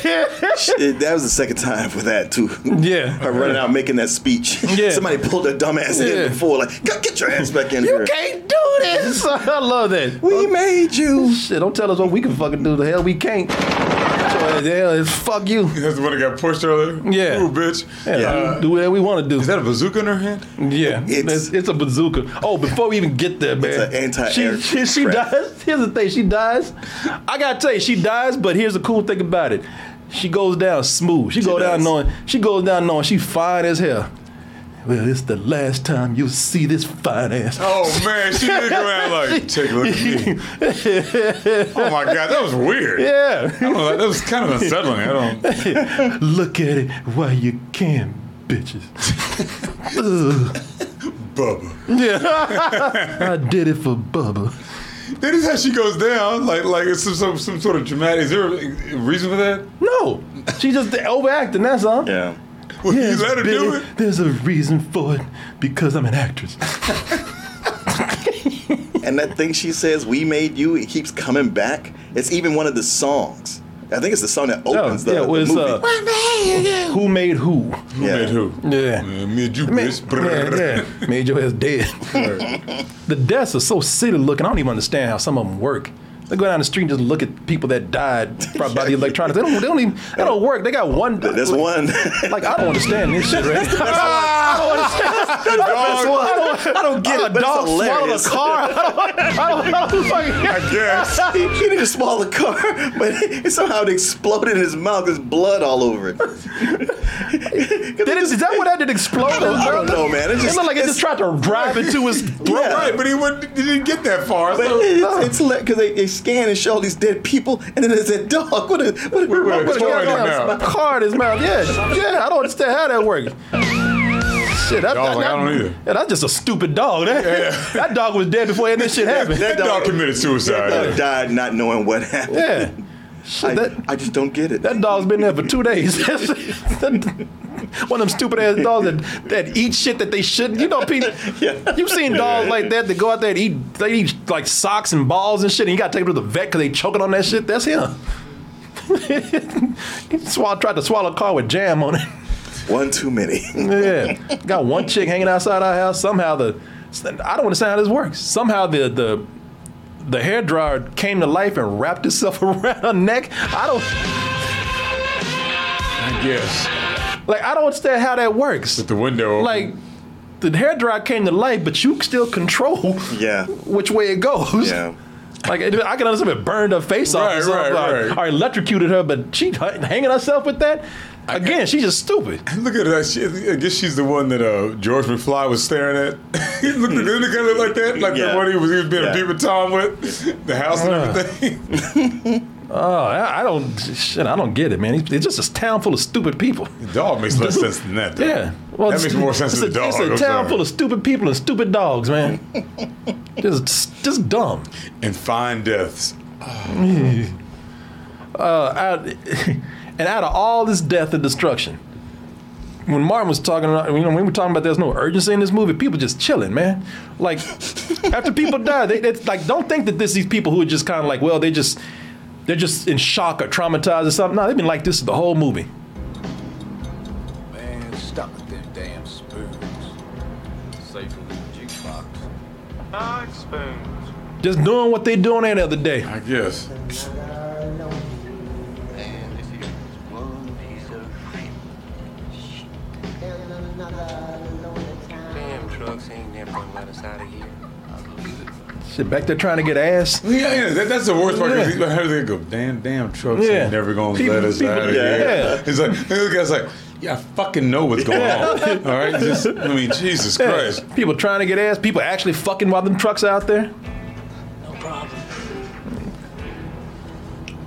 C: It- that was the second time for that too.
A: yeah.
C: Her running out making that speech.
A: Yeah.
C: Somebody pulled her dumbass
A: Yeah.
C: in before, like, "Get- get your ass back in
A: You
C: here.
A: You can't do this. <laughs> I love that.
C: We made you.
A: Shit, don't tell us what we can fucking do. The hell we can't. So, the fuck you. <laughs>
B: That's the one that got pushed earlier?
A: Yeah.
B: Ooh, bitch.
A: Yeah,
C: Yeah.
A: do whatever we want to do.
B: Is that a bazooka in her hand?
A: yeah,
C: It's-
A: it's, it's a bazooka. Oh, before we even get there, man,
C: It's an anti-air
A: She, she, she dies. Here's the thing: she dies. I gotta tell you, she dies. But here's the cool thing about it: she goes down smooth. She,
C: She
A: go down
C: does.
A: knowing she goes down knowing she fine as hell. Well, it's the last time you'll see this fine ass.
B: Oh man, she looked around like, <laughs> take a look at me. <laughs> Oh my god, that was weird.
A: Yeah.
B: I don't know, that was kind of unsettling. I don't. <laughs>
A: Look at it while you can, bitches.
B: Bubba.
A: Yeah. I did it for Bubba.
B: That is how she goes down. Like, like it's some, some, some sort of dramatic. Is there a reason for that?
A: No, she just overacting. That's all.
C: Yeah.
B: Well,
A: Yes,
B: you let her do it.
A: There's a reason for it because I'm an actress. <laughs>
C: And that thing she says, "We made you," it keeps coming back. It's even one of the songs. I think it's the song that opens the,
A: yeah, it
C: the
A: was
C: movie.
A: uh, who made who?
B: Who made who?
A: Yeah.
B: Me and you,
A: Man,
B: bitch.
A: Yeah, yeah. Made your ass dead. <laughs> the deaths are so silly looking. I don't even understand how some of them work. They go down the street and just look at people that died from by the electronics. They don't. They don't even. They don't work. They got one.
C: There's one. <laughs>
A: Like I don't understand this shit, right? <laughs> I don't understand.
C: That's <laughs> one.
A: I don't, I don't get
C: Oh,
A: it. A dog swallowed a car. I don't. I don't, I don't fucking.
B: I guess.
C: he, he didn't swallow the car, but it, somehow it exploded in his mouth. There's blood all over it.
A: Did it, is that what that did explode?
C: I don't- I don't know, man. It
A: It,
C: just-
A: looked like it just tried to drive into his throat.
C: Yeah.
B: Right, but he, wouldn't, he didn't get that far.
C: But
B: So.
C: it's, it's because they, they scan and show all these dead people, and then there's that dog. What a what a,
B: With a
C: what a
B: toy in his
C: car-
B: mouth.
A: car in his mouth. Yeah, yeah. I don't understand how that works. Shit, that,
B: Dog,
A: that,
B: like, I don't either.
A: yeah, that's just a stupid dog. That, that dog was dead before any of this shit happened.
B: That dog committed suicide.
C: That dog died not knowing what happened.
A: Yeah. Shit,
C: I,
A: that,
C: I just don't get it.
A: that dog's been there for two days. <laughs> <laughs> One of them stupid ass dogs that, that eat shit that they shouldn't. You know, Pete,
C: Yeah.
A: you've seen dogs like that that go out there and eat, they eat like socks and balls and shit, and you got to take them to the vet because they choking on that shit. That's him. <laughs> he swallowed, tried to swallow a car with jam on it.
C: One too many.
A: Yeah, got one chick hanging outside our house. Somehow the I don't understand how this works. Somehow the the the hair dryer came to life and wrapped itself <laughs> around her neck. I don't
B: I guess.
A: like. I don't understand how that works.
B: With the window open.
A: Like the hair dryer came to life, but you still control
C: Yeah.
A: which way it goes.
C: Yeah. <laughs>
A: Like I can understand if it burned her face off
B: Right,
A: or
B: right,
A: or,
B: right.
A: or electrocuted her, but she hanging herself with that. Again, she's just stupid. <laughs>
B: Look at that. She, I guess she's the one that uh, George McFly was staring at. he looked, didn't it kind of look like that? Like
C: Yeah.
B: the one he was, he was being
C: Yeah.
B: a Peter Tom with? The house and everything? <laughs>
A: Oh, I, I don't shit. I don't get it, man. It's it's just a town full of stupid people.
B: the dog makes less sense than that. Though.
A: Yeah, well,
B: that makes more sense
A: it's
B: than the dog.
A: It's a
B: I'm
A: town
B: sorry.
A: full of stupid people and stupid dogs, man. <laughs> just, just dumb.
B: and fine deaths.
A: Uh, out, <laughs> and out of all this death and destruction, when Martin was talking, about- you know, when we were talking about there's no urgency in this movie, people just chilling, man. Like <laughs> after people die, they, they like don't think that this these people who are just kind of like, well, they just they're just in shock or traumatized or something. No, they've been like this the whole movie.
O: Man, stop with them damn spoons. Safer than the jukebox.
L: Like spoons.
A: Just doing what they doing any other day.
B: I guess.
A: Shit, back there trying to get ass.
B: Yeah, yeah that, that's the worst part.
A: Yeah.
B: he- How do they go? Damn, damn trucks
A: Yeah.
B: ain't never gonna
A: People-
B: let us
A: people-
B: out of
A: yeah.
B: here.
A: Yeah. <laughs>
B: He's like, the guy's like, yeah, I fucking know what's going on. All right, just I mean, Jesus
A: Yeah.
B: Christ.
A: People trying to get ass. People actually fucking while them trucks out there.
M: No problem.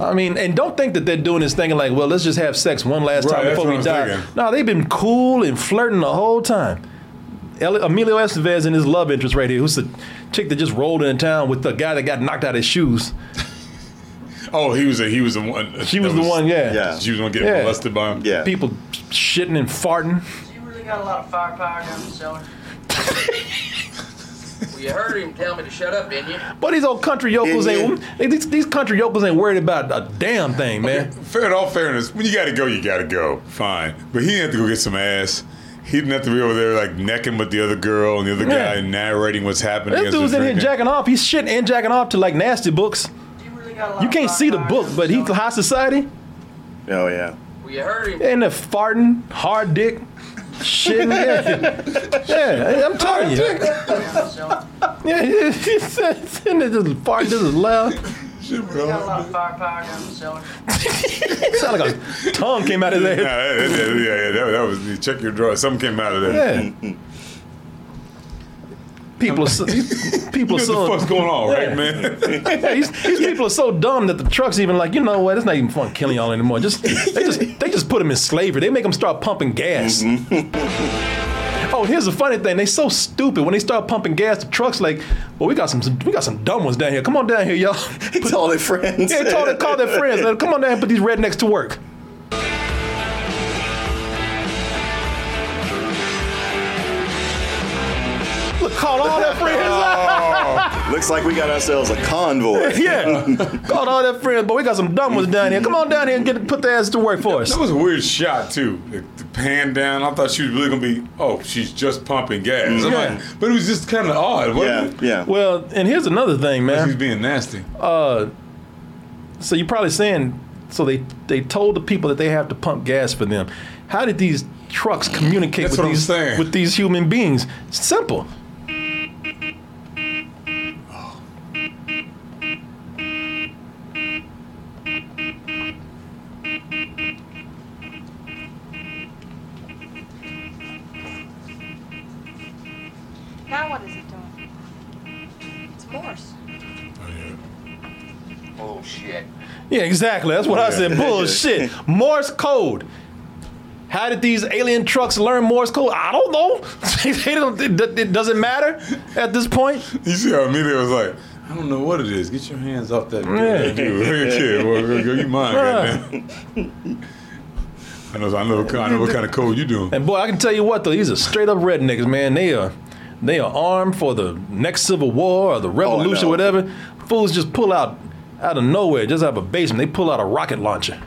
A: I mean, and don't think that they're doing this thinking like, well, let's just have sex one last
B: Right,
A: time before we die.
B: thinking.
A: No, they've been cool and flirting the whole time. El- Emilio Estevez and his love interest right here, who's the chick that just rolled in town with the guy that got knocked out of his shoes.
B: Oh, he was a he was the one.
A: She was
B: that
A: the one, yeah.
C: Yeah.
B: She was gonna get
A: Yeah.
B: molested by him.
C: Yeah.
A: People shitting and farting.
M: You really got a lot of firepower down the cellar.
O: Well, you heard him tell me to shut up, didn't you?
A: But these old country yokels
C: Yeah,
A: ain't these, these country yokels ain't worried about a damn thing, man.
B: Fair in all fairness, when you gotta go, you gotta go. Fine. But he didn't to go get some ass. He didn't have to be over there like necking with the other girl and the other
A: Yeah.
B: guy narrating what's happening.
A: This
B: as
A: dude's in here jacking off. He's shitting and jacking off to like nasty books.
M: You really got a lot
A: You can't see the book, but he's high society.
C: Oh yeah.
O: Well, you heard him.
A: And the farting, hard dick, shitting. Yeah, yeah I'm telling you.
M: Down <laughs> the cellar.
A: Yeah, he's and it just farting just loud.
M: You really got a lot of firepower down the cellar.
A: Sound like a tongue came out of
B: Yeah,
A: there.
B: that, that- yeah, yeah, that, that was you check your drawer. Something came out of there.
A: Yeah. People are so, <laughs> these people are
B: What the
A: so
B: fuck's going on, right,
A: Yeah.
B: man? <laughs>
A: Yeah, these, these people are so dumb that the truck's even like, you know what? It's not even fun killing y'all anymore. Just they just they just put them in slavery. They make them start pumping gas. Mm-hmm. <laughs> oh, here's the funny thing—they're so stupid when they start pumping gas. The truck's like, well, we got some we got some dumb ones down here. Come on down here, y'all. <laughs>
C: He told their friends.
A: Yeah, told, called their friends. Like, Come on down and put these rednecks to work. Look, call all their friends. <laughs> Oh. <laughs>
C: Looks like we got ourselves a convoy. <laughs>
A: yeah. Called all their friends, but we got some dumb ones down here. Come on down here and get put their ass to work for us.
B: That was a weird shot too. The, the pan down. I thought she was really gonna be. Oh, she's just pumping gas. I'm
A: Yeah.
B: like, but it was just kind of odd. Wasn't it?
C: yeah.
A: Well, and here's another thing, man.
B: She's being nasty.
A: Uh, so you're probably saying, so they they told the people that they have to pump gas for them. How did these trucks communicate
B: That's
A: with
B: what I'm
A: these
B: saying.
A: with these human beings? Simple.
P: Now what is it doing? It's Morse.
N: Bullshit.
A: Yeah, exactly. That's what I said. Bullshit. <laughs> Morse code. How did these alien trucks learn Morse code? I don't know. <laughs> they don't, it, it doesn't matter at this point.
B: You see how Amelia was like, I don't know what it is. Get your hands off that
A: Yeah.
B: dude. <laughs> Kid, well, go, go, you mine, goddamn. I know, I know, I know what kind of code you doing.
A: And boy, I can tell you what though, these are straight up rednecks, man. They are they are armed for the next civil war or the revolution, oh,
C: know.
A: whatever. Fools just pull out out of nowhere, just out of a basement. They pull out a rocket launcher.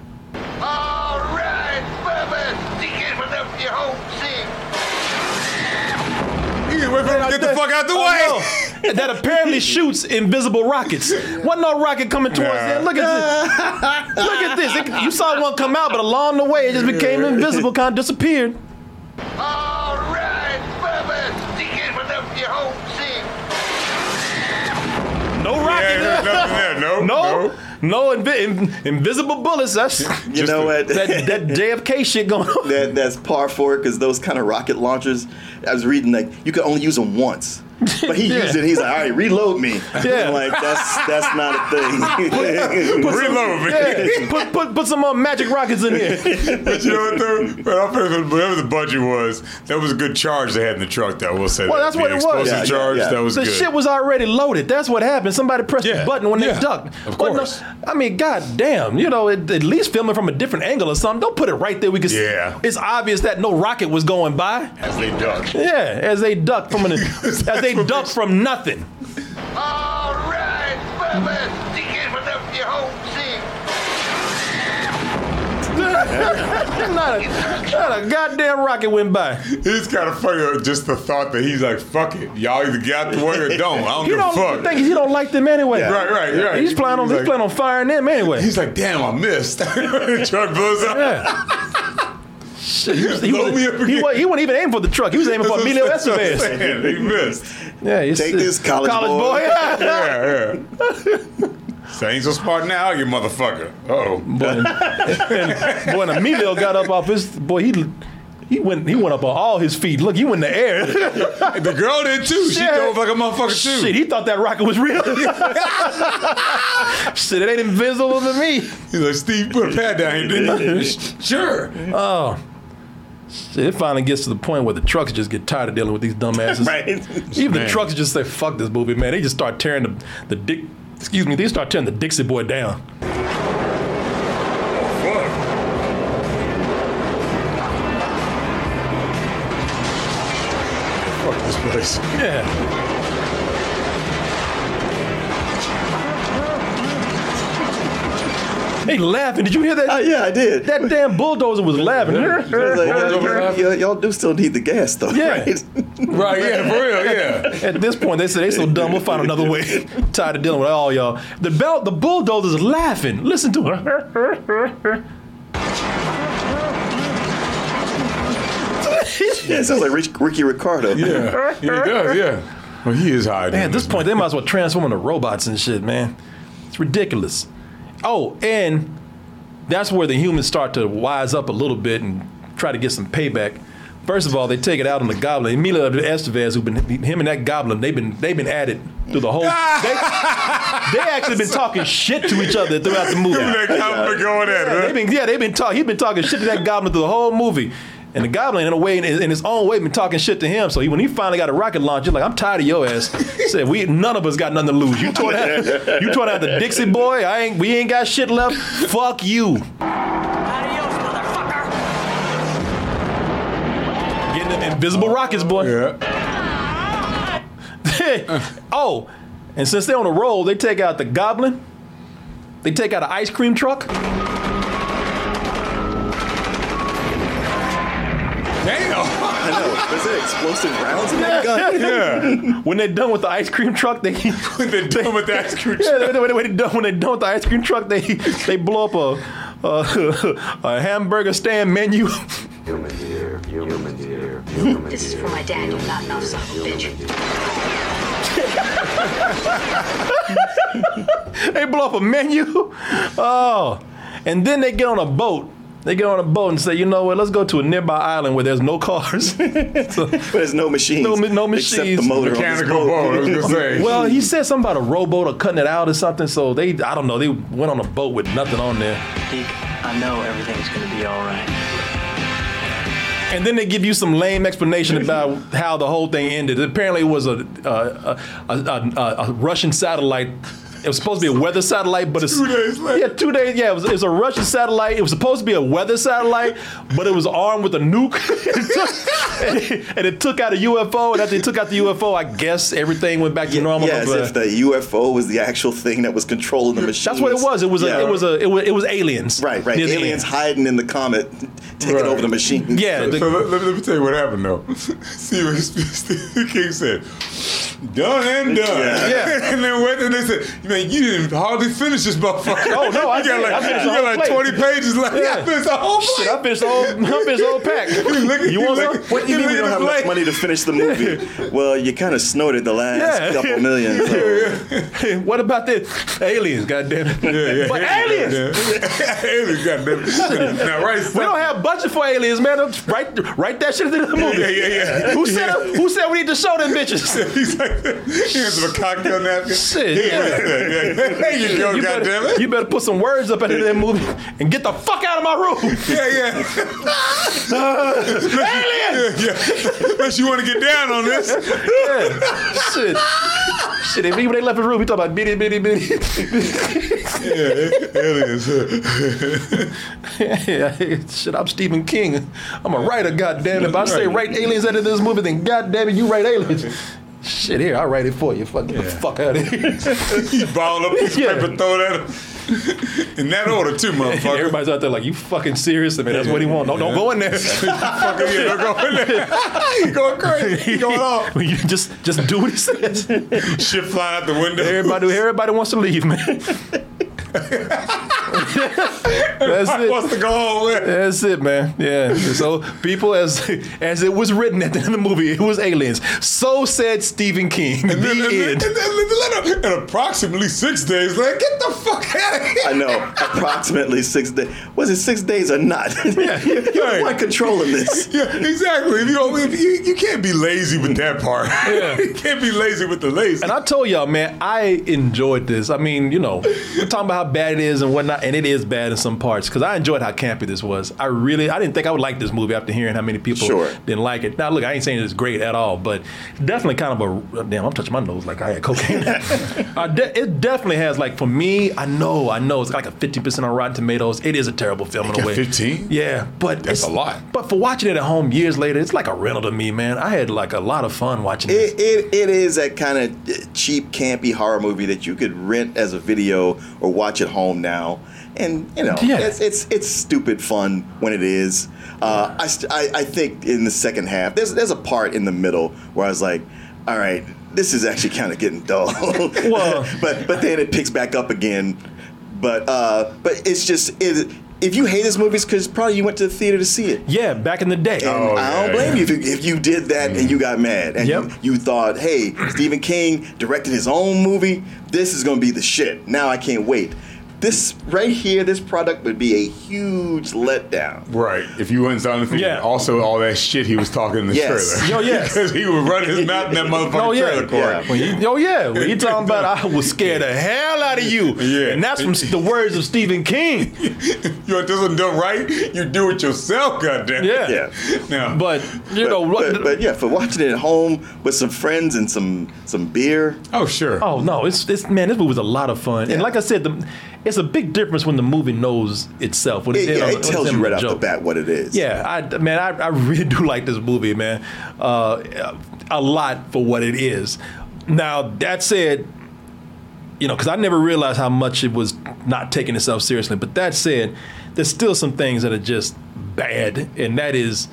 N: All right, Bubba. Stick it with up your home sick.
B: You wait for get the fuck out the way.
A: I know. that apparently <laughs> shoots invisible rockets. Wasn't no rocket coming towards
B: Nah.
A: them. Look at this. <laughs> Look at this. It- you saw one come out, but along the way it just became invisible, kind of disappeared.
N: All right, Bubba. Stick it with up your home sick.
A: No rocket.
B: Yeah, nothing there. <laughs> No,
A: No, no, invi- in- invisible bullets. That's <laughs>
C: You know what?
A: that, that <laughs> JFK shit going on.
C: that that's par for it because those kind of rocket launchers. I was reading like you could only use them once, <laughs> but he
A: Yeah.
C: used it. He's like, all right, reload me. <laughs>
A: Yeah.
C: I'm like that's that's not a thing. <laughs>
B: Reload me.
A: Yeah, put put put some uh, magic rockets in here.
B: But you know what though? But I figured whatever the budget was, that was a good charge they had in the truck. That we'll say. That.
A: Well,
B: that.
A: that's
B: The
A: what it was.
C: Yeah, yeah,
B: charge.
C: yeah.
B: That was
A: the
B: good.
A: shit was already loaded. That's what happened. Somebody pressed
B: Yeah,
A: the button when
B: yeah,
A: they ducked.
B: of
A: Wasn't no-
B: course.
A: I mean, god damn. You know, at, at least film it from a different angle or something. Don't put it right there. We can. see-
B: Yeah.
A: It's obvious that no rocket was going by.
B: as they ducked.
A: Yeah, as they ducked from an, as they ducked from nothing.
N: All right, Bubba. Stick it with up your home sick. <laughs>
A: not, a, not a goddamn rocket went by.
B: It's kind of funny, uh, just the thought that he's like, "Fuck it, y'all either get out the way or <laughs> don't." I don't
A: He
B: give a
A: don't.
B: fuck.
A: The thing is, he don't like them anyway.
B: Right, right, right.
A: He's planning on.
B: He's
A: He's
B: like-
A: planning on firing them anyway.
B: He's like, "Damn, I missed." <laughs> truck blows up.
A: Yeah. Shit, he, was, he, <laughs> was, he,
B: again.
A: wa- he wasn't even aiming for the truck. He was aiming for Emilio. Estevez. <laughs>
B: He missed.
A: Yeah, he's,
C: Take this, college boy. <laughs>
B: Yeah, yeah. So ain't so smart now, you motherfucker. Uh oh.
A: Boy, and, and boy, and Emilio got up off his boy. He he went he went up on all his feet. Look, he went in the air.
B: The girl did too. She
A: Shit.
B: dove like a motherfucker too.
A: Shit, he thought that rocket was real. Shit, it ain't invisible to me.
B: He's like, Steve, put a pad down here, didn't you? sure.
A: Oh. Shit, it finally gets to the point where the trucks just get tired of dealing with these dumbasses. <laughs>
C: Right.
A: Even the trucks just say, fuck this movie, man. They just start tearing the, the dick, excuse me, they start tearing the Dixie boy down.
B: Fuck. Fuck this place.
A: Yeah. They laughing. Did you hear that?
C: Uh, yeah, I did.
A: That damn bulldozer was laughing.
C: I was like, y'all, y'all- y'all do still need the gas though,
A: Yeah.
C: right?
B: Right, yeah, for real, yeah.
A: At this point, they say they so dumb. We'll find another way. <laughs> Tired of dealing with all y'all. The belt, the bulldozer's laughing. Listen to her. <laughs>
C: Yeah, it sounds like Rich, Ricky Ricardo.
B: Yeah, yeah, he does, yeah. Well, he is high.
A: Man, at this point, they might as well transform into robots and shit, man. It's ridiculous. Oh, and that's where the humans start to wise up a little bit and try to get some payback. First of all, they take it out on the goblin. Emilio Estevez, who been him and that goblin, they've been they've been at it through the whole. <laughs> they, they actually been talking shit to each other throughout the movie.
B: That goblin going at
A: Yeah, they've been, yeah, they've been talking. He's been talking shit to that goblin through the whole movie. And the goblin, in a way, in, in his own way, been talking shit to him. So he, when he finally got a rocket launcher, like I'm tired of your ass. <laughs> Said we none of us got nothing to lose. You tore that, you tore that the Dixie boy. I ain't. We ain't got shit left. Fuck you.
G: Adios, motherfucker!
A: Getting them invisible rockets, boy.
B: Yeah. <laughs>
A: oh, And since they're on a roll, they take out the goblin. They take out an ice cream truck.
B: Damn.
C: I know. Was there explosive rounds in that gun? <laughs>
B: Yeah.
A: When they're done with the ice cream truck, they <laughs>
B: when they're done with the ice cream truck. <laughs>
A: yeah,
B: truck.
A: when, they, when, they done, when they done with the ice cream truck, they they blow up a a, a hamburger stand menu.
Q: Human here, human here,
G: This is for my dad, you not enough son of a bitch.
A: they blow up a menu. Oh, and then they get on a boat. They get on a boat and say, you know what? Let's go to a nearby island where there's no cars. <laughs> So-
C: But there's no machines.
A: No, no
C: Except the motor on this
B: Mechanical boat, I was say.
A: well, he said something about a rowboat or cutting it out or something. So they, I don't know, they went on a boat with nothing on there.
M: Deke, I know everything's gonna be all right.
A: And then they give you some lame explanation about <laughs> how the whole thing ended. Apparently, it was a a, a, a, a, a Russian satellite. It was supposed to be a weather satellite, but it's
B: Two days later.
A: Yeah, two days. Yeah, it was, it was a Russian satellite. It was supposed to be a weather satellite, but it was armed with a nuke, <laughs> and, it, and it took out a UFO. And after they took out the UFO, I guess everything went back to normal.
C: Yeah, as
A: but-
C: if the UFO was the actual thing that was controlling the machine.
A: that's what it was. It was a, it was a it was, it was aliens.
C: Right, right.
A: Yeah, the
C: Aliens hiding in the comet, taking
B: Right.
C: over the machine.
A: Yeah,
B: So
A: the-
B: let, let- let me tell you what happened though. <laughs> See what Stephen <laughs> King said. Done and done.
C: Yeah.
A: Yeah. <laughs>
B: and then went and they said, man, you didn't hardly finish this motherfucker.
A: Oh, no, <laughs> I
B: you got like,
A: I finished
B: you got like 20 pages left. Yeah, I finished the whole
A: Shit,
B: plate.
A: I finished the whole, I finished the whole pack. <laughs>
B: Look-
A: You want
B: look-
A: some?
C: What do you mean we don't have
B: the
C: enough money to finish the movie? well, you kind of snorted the last
A: Yeah.
C: couple million. So.
A: what about the aliens? Goddamn it!
B: Yeah, yeah.
A: But aliens,
B: Yeah. aliens, goddamn it. Now, right.
A: we don't have budget for aliens, man. Don't Write, write that shit into the movie.
B: Yeah, yeah, yeah.
A: Who said? Who said we need to show them bitches? <laughs>
B: Here's a cocktail napkin.
A: Shit,
B: Yeah. There you go,
A: you,
B: goddamn
A: better,
B: it.
A: you better put some words up into that movie and get the fuck out of my room.
B: Yeah, yeah. <laughs>
A: aliens!
B: Yeah, yeah. Unless you want to get down on this. <laughs>
A: Yeah. Shit. Shit, if even they left the room, we talk about bitty, bitty, bitty.
B: Yeah, aliens.
A: yeah, shit, I'm Stephen King. I'm a writer, goddamn it. If I say write aliens into this movie, then goddamn it, you write aliens. Shit, here, I'll write it for you. Fuck, get the fuck out of here. <laughs>
B: You ball up piece
A: Yeah.
B: of paper, throw it at. In that order, too, <laughs> motherfucker.
A: Everybody's out there like, you fucking serious? I mean, that's what he want. Don't, don't go in there. <laughs>
B: Fucking yeah, don't go in there. you going crazy. You going off.
A: you just, just do what he says.
B: Shit flying out the window.
A: Everybody, everybody wants to leave, man. <laughs> That's it.
B: wants to go home with.
A: That's it, man. Yeah. So people, as as it was written at the end of the movie, it was aliens. So said Stephen King.
B: And then, and,
A: the
B: then,
A: end.
B: and, then, and, then, and approximately six days like get the fuck out of here.
C: I know, approximately six days. Was it six days or not? <laughs> Yeah, <laughs> you're the
B: Right.
C: one controlling this.
B: Yeah, exactly. If you, don't, if you, you can't be lazy with that part.
A: Yeah.
B: you can't be lazy with the lazy.
A: And I told y'all, man, I enjoyed this. I mean, you know, we're talking about how bad it is and whatnot, and it is bad in some parts because I enjoyed how campy this was. I really, I didn't think I would like this movie after hearing how many people
C: Sure.
A: didn't like it. Now, look, I ain't saying it's great at all, but definitely kind of a damn. I'm touching my nose like I had cocaine. <laughs> I de- it definitely has like for me. I know, I know, it's like a 50 percent on Rotten Tomatoes. It is a terrible film in a way.
B: 15?
A: Yeah, but
B: That's
A: it's-
B: a lot.
A: But for watching it at home years later, it's like a rental to me, man. I had like a lot of fun watching.
C: It, it, it is that kind of uh, cheap, campy horror movie that you could rent as a video or watch at home now. And you know,
A: Yeah.
C: it's, it's it's stupid fun when it is. Uh, I, st- I I think in the second half, there's there's a part in the middle where I was like, all right, this is actually kind of getting dull. <laughs>
A: Well- <laughs>
C: but but then it picks back up again. But uh, but it's just it, if you hate this movie, it's because probably you went to the theater to see it.
A: Yeah, back in the day.
C: And
B: Oh,
C: I don't
B: yeah,
C: blame
B: yeah.
C: you if, you if you did that and you got mad and
A: Yep.
C: you, you thought, hey, Stephen King directed his own movie. This is going to be the shit. Now I can't wait. This right here, this product would be a huge letdown.
B: Right. If you went down the theater.
A: Yeah.
B: Also, all that shit he was talking in the
C: Yes.
B: trailer.
A: Yo, yes. <laughs>
B: Because he would run his mouth in that <laughs> oh, motherfucking
A: Oh yeah,
B: trailer court.
C: Yeah.
A: When you, oh yeah. When you talking about, I was scared the hell out of you.
B: Yeah.
A: and that's from the words of Stephen King. <laughs>
B: You want this one done right? You do it yourself, goddamn.
A: Yeah.
C: Yeah.
B: Now,
A: But you know,
C: but,
A: what-
C: but, but yeah, for watching it at home with some friends and some some beer.
B: oh sure.
A: oh no, it's it's man, this movie was a lot of fun. And like I said, the, it's a big difference when the movie knows itself. When it's
C: It, yeah,
A: on-
C: it tells you right off the bat what it is.
A: Yeah, I man, I, I really <laughs> do like this movie, man. Uh, a lot for what it is. Now that said, you know, because I never realized how much it was not taking itself seriously. But that said, there's still some things that are just bad, and that is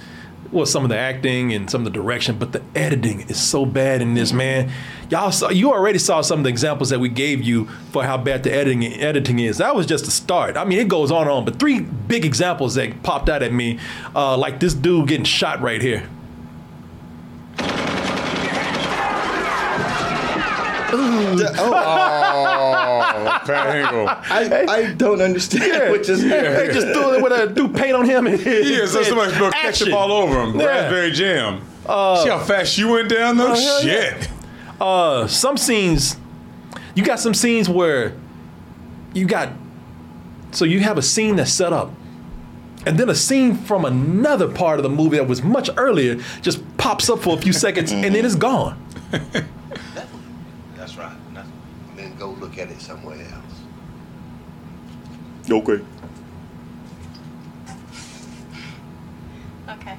A: well, some of the acting and some of the direction, but the editing is so bad in this, man. Y'all saw, you already saw some of the examples that we gave you for how bad the editing editing is. That was just the start. I mean, it goes on and on, but three big examples that popped out at me, uh, like this dude getting shot right here. <laughs>
B: Oh, Pat Hingle.
C: I, I don't understand
A: Yeah.
C: what just
A: They just threw it with a do paint on him. And <laughs>
B: Yeah, so somebody spilled ketchup all over him.
A: Yeah.
B: Raspberry jam. See how fast you went down though?
A: Oh, hell yeah.
B: Shit.
A: Uh, some scenes, you got some scenes where you got, so you have a scene that's set up, and then a scene from another part of the movie that was much earlier just pops up for a few seconds, and then it's gone. <laughs>
N: That's right. That's, and then go look at it somewhere else.
C: Okay.
P: Okay.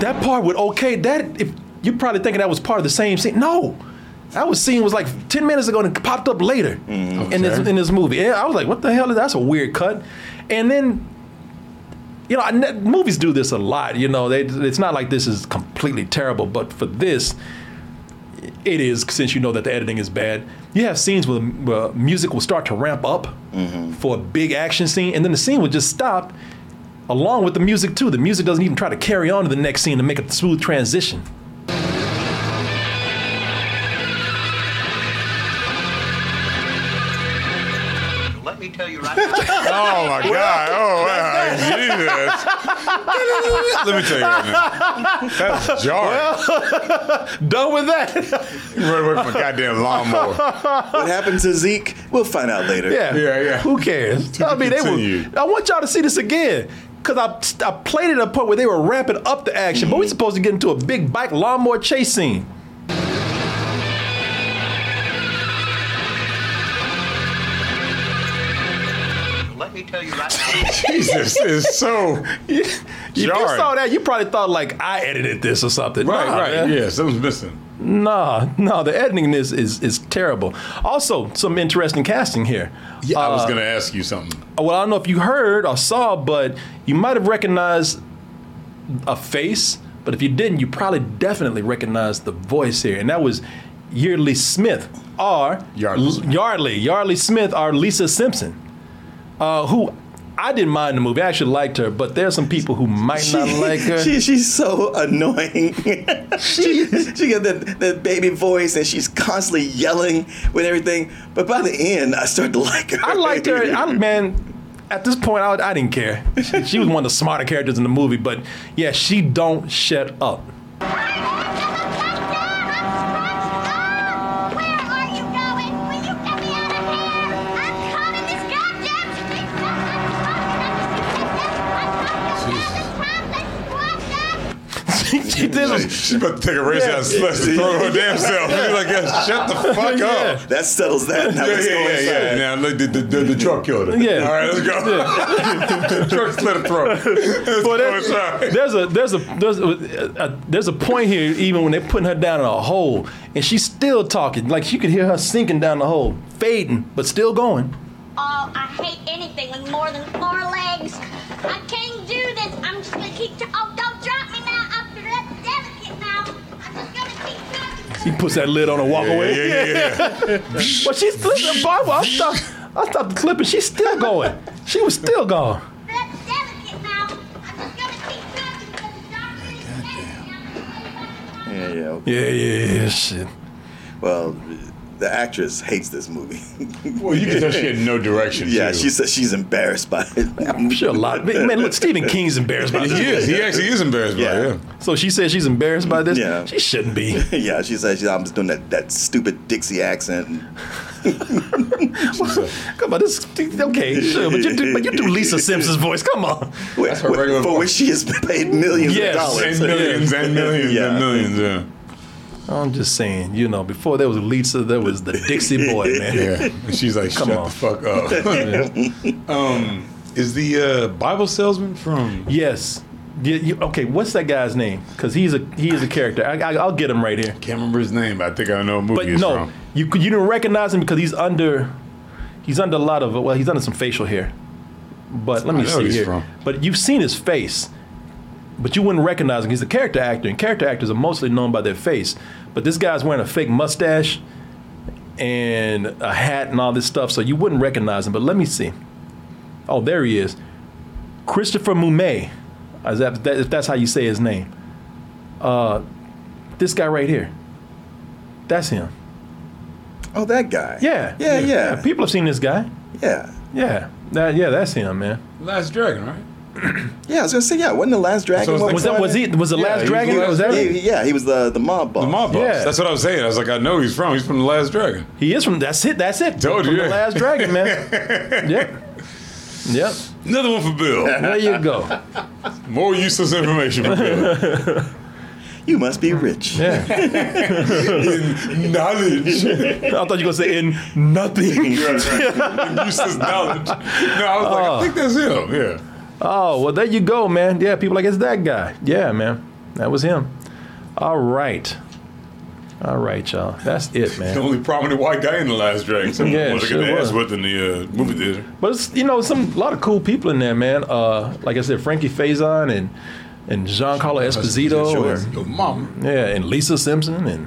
A: That part with okay, that if you're probably thinking that was part of the same scene. No. That was scene was like 10 minutes ago and it popped up later mm-hmm. in this
B: Okay.
A: in this movie. And I was like, what the hell is that's a weird cut. And then you know, I ne- movies do this a lot. You know, they, it's not like this is completely terrible, but for this, it is since you know that the editing is bad. You have scenes where, where music will start to ramp up mm-hmm. for a big action scene, and then the scene will just stop along with the music too. The music doesn't even try to carry on to the next scene to make a smooth transition.
N: Let me tell you right now. <laughs>
B: Oh my God. Oh wow. Jesus. Let me tell you right now. That's jarring. <laughs>
A: Done with that.
B: Run away from a goddamn lawnmower.
C: What happened to Zeke? We'll find out later.
A: Yeah.
B: Yeah, yeah.
A: Who cares? I
B: be
A: mean, they were. I want y'all to see this again. Cause I, I played it at a point where they were ramping up the action, but we're mm-hmm. supposed to get into a big bike lawnmower chase scene.
N: Let me tell you right now.
B: Jesus is so
A: you
B: jarring.
A: saw that, you probably thought like I edited this or something.
B: Right,
A: Nah,
B: right.
A: man.
B: Yeah, something's missing.
A: Nah, no, the editing in this is is terrible. Also, some interesting casting here.
B: Yeah, I was
A: Uh,
B: gonna ask you something.
A: Well, I don't know if you heard or saw, but you might have recognized a face. But if you didn't, you probably definitely recognized the voice here, and that was Yeardley Smith, or
B: Yardley.
A: Yardley, Yardley Smith, or Lisa Simpson, uh, who I didn't mind the movie. I actually liked her, but there's some people who might not like her. <laughs>
C: She, she's so annoying. <laughs> she, she got that, that baby voice and she's constantly yelling with everything. But by the end, I started to like her.
A: I liked her. I, <laughs> man, at this point, I, I didn't care. She, she was one of the smarter characters in the movie, but yeah, she don't shut up. She, she did a-
B: She's about to take a race out and slash the throat her damn self. She's like, yeah, shut the fuck
A: Yeah.
B: up.
C: That settles that. Now
B: Yeah,
C: let's
B: yeah, yeah, yeah. Now look, the, the, the, the truck killed her.
A: Yeah.
B: All right, let's go. <laughs> the truck slit her throat. Let's
A: But
B: go
A: there-
B: inside.
A: there's a there's a there's a, a there's a point here even when they're putting her down in a hole and she's still talking like you could hear her sinking down the hole fading but still going
G: Oh, I hate anything with more than four legs. I can't do this. I'm just gonna keep. Tr- oh, don't drop me now. I'm that delicate now. I'm just gonna keep talking.
A: He puts that lid on and walk
B: Yeah,
A: away
B: yeah, yeah, yeah. <laughs>
A: but she's listen Barbara I stopped I stopped the clip and she's still going she was still going
G: That delicate now. I'm just gonna keep talking because the doctor is
C: Yeah, yeah.
A: yeah yeah yeah shit
C: Well, the actress hates this movie. <laughs>
B: Well, you can tell she had no direction.
C: yeah,
B: too.
C: she said she's embarrassed by it. <laughs>
A: I'm sure a lot Of, man look Stephen King's embarrassed by
B: it. <laughs>
A: He
B: is. He actually is embarrassed
C: Yeah.
B: by it. Yeah.
A: So she says she's embarrassed by this
C: Yeah.
A: she shouldn't be
C: yeah, she said she, I'm just doing that, that stupid Dixie accent.
A: come on this okay sure but you do but you do Lisa Simpson's voice come on
C: That's
B: her regular
C: for
B: voice.
C: which she has paid millions
A: Yes,
C: of dollars.
B: And millions and millions
C: Yeah.
B: and millions. Yeah.
A: I'm just saying, you know, before there was Lisa, there was the Dixie Boy, man. <laughs>
B: Yeah. And she's like,
A: Come
B: shut
A: on.
B: the fuck up. <laughs> um, is the uh, Bible salesman from?
A: Yes. You, you, okay, what's that guy's name? Because he's a he is a character. I, I, I'll get him right here.
B: Can't remember his name, but I think I know what movie
A: But
B: he's
A: no,
B: from.
A: You could- you didn't recognize him because he's under he's under a lot of well he's under some facial hair. But let
B: I
A: me
B: know
A: see
B: he's
A: here.
B: from.
A: But you've seen his face, but you wouldn't recognize him. He's a character actor, and character actors are mostly known by their face. But this guy's wearing a fake mustache and a hat and all this stuff, so you wouldn't recognize him. But let me see. Oh, there he is, Christopher Murney. Is that, that- if that's how you say his name? Uh, this guy right here. That's him.
C: Oh, that guy.
A: Yeah.
C: Yeah, yeah.
A: People have seen this guy.
C: Yeah.
A: Yeah. That, yeah, that's him, man.
B: Last Dragon, right? <clears throat>
C: Yeah, I was gonna say yeah. Wasn't the Last Dragon?
B: So
C: what
B: was that-
A: was he- was the
B: Yeah,
A: Last
B: he was
A: Dragon?
B: the last
A: Was that
C: Yeah, he- yeah, he was the the mob boss.
B: The mob boss.
A: Yeah.
B: That's what I was saying. I was like, I know he's from. He's from the Last Dragon.
A: He is from. That's it. That's it.
B: Told
A: from
B: you,
A: the. Last Dragon, man. <laughs> yep. Yep.
B: Another one for Bill.
A: There you go.
B: More useless information for Bill. <laughs>
C: You must be rich.
A: Yeah. <laughs>
B: In knowledge.
A: I thought you were gonna say in nothing.
B: useless knowledge. No, I was like, I oh. think that's him. Yeah.
A: Oh well, there you go, man. Yeah, people like it's that guy. Yeah, man, that was him. All right. All right, y'all. That's it, man.
B: The only prominent white guy in the Last Dragon. Someone <laughs>
A: Yeah,
B: wanted
A: sure
B: get
A: was.
B: ass in the uh, movie theater.
A: But it's you know some a lot of cool people in there, man. Uh, like I said, Frankie Faison and and Giancarlo Esposito,
B: Sure.
A: and,
B: Your mama.
A: yeah, and Lisa Simpson and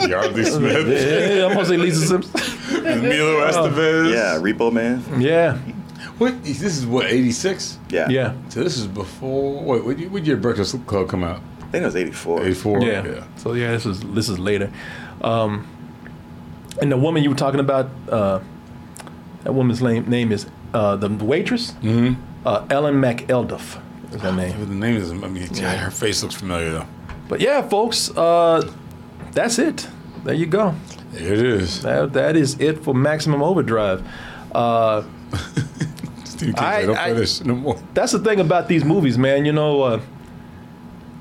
A: <laughs>
B: Yardley <laughs> Smith.
A: yeah, I'm gonna say Lisa Simpson.
B: Emilio Estevez.
C: Yeah, Repo Man.
A: Yeah,
B: What? This is what, 86?
C: Yeah.
A: yeah,
B: So this is before. Wait, what year, what year Breakfast Club come out?
C: I think it was eighty four.
B: 84?
A: yeah. So yeah, this is this is later. Um, and the woman you were talking about, uh, that woman's name name is uh, the waitress,
B: Mm-hmm.
A: uh, Ellen McElduff is her name.
B: The name is, I mean, God, her face looks familiar though.
A: But yeah, folks, uh, that's it. There you go.
B: It is.
A: That, that is it for Maximum Overdrive. Uh, <laughs> I-
B: don't
A: I-
B: play this no more.
A: that's the thing about these movies, man. You know, uh,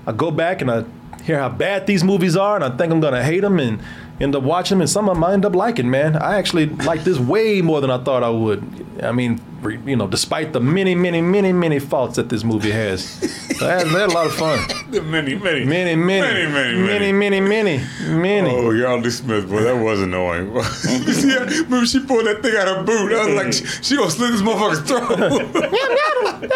A: I go back and I hear how bad these movies are, and I think I'm gonna hate them, and end up watching them, and some of them I end up liking, man. I actually like this way more than I thought I would. I mean, you know, despite the many, many, many, many faults that this movie has, <laughs> I had, I had a lot of fun.
B: The many, many,
A: Many, many,
B: many, many,
A: many, many, many, many.
B: Oh, Yardley Smith, boy, that was annoying. <laughs> you see, remember she pulled that thing out of her boot. I was like, she, she gonna slit this motherfucker's throat. Yeah.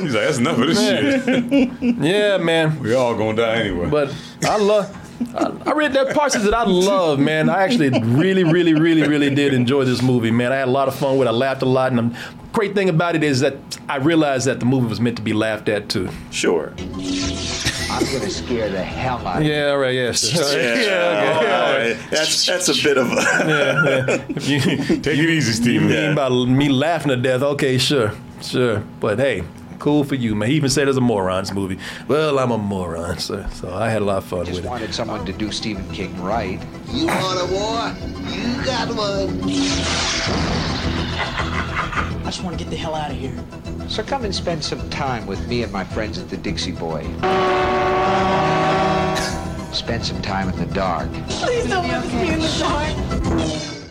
B: She's like, that's enough of this shit. <laughs>
A: Yeah, man.
B: We all gonna die anyway.
A: But I love. I, I read that parts that I love, man. I actually really, really, really, really did enjoy this movie, man. I had a lot of fun with it. I laughed a lot, and the great thing about it is that I realized that the movie was meant to be laughed at too.
C: Sure.
D: I'm gonna scare the hell out of you.
A: Yeah, all right, yes. <laughs> <laughs>
C: Yeah,
A: okay,
C: all
A: all right.
C: right. That's that's a bit of a. <laughs>
A: Yeah, yeah. You,
B: Take it easy,
A: you
B: Stephen.
A: mean by me laughing to death? Okay, sure, sure. But hey, cool for you, man. He even said it's a morons movie. Well, I'm a moron, so, so I had a lot of fun
D: Just
A: with it.
D: Just wanted someone to do Stephen King right.
N: You want a war? You got one.
M: I just want to get the hell out of here.
D: So come and spend some time with me and my friends at the Dixie Boy. Spend some time in the dark.
M: Please don't let me in the dark.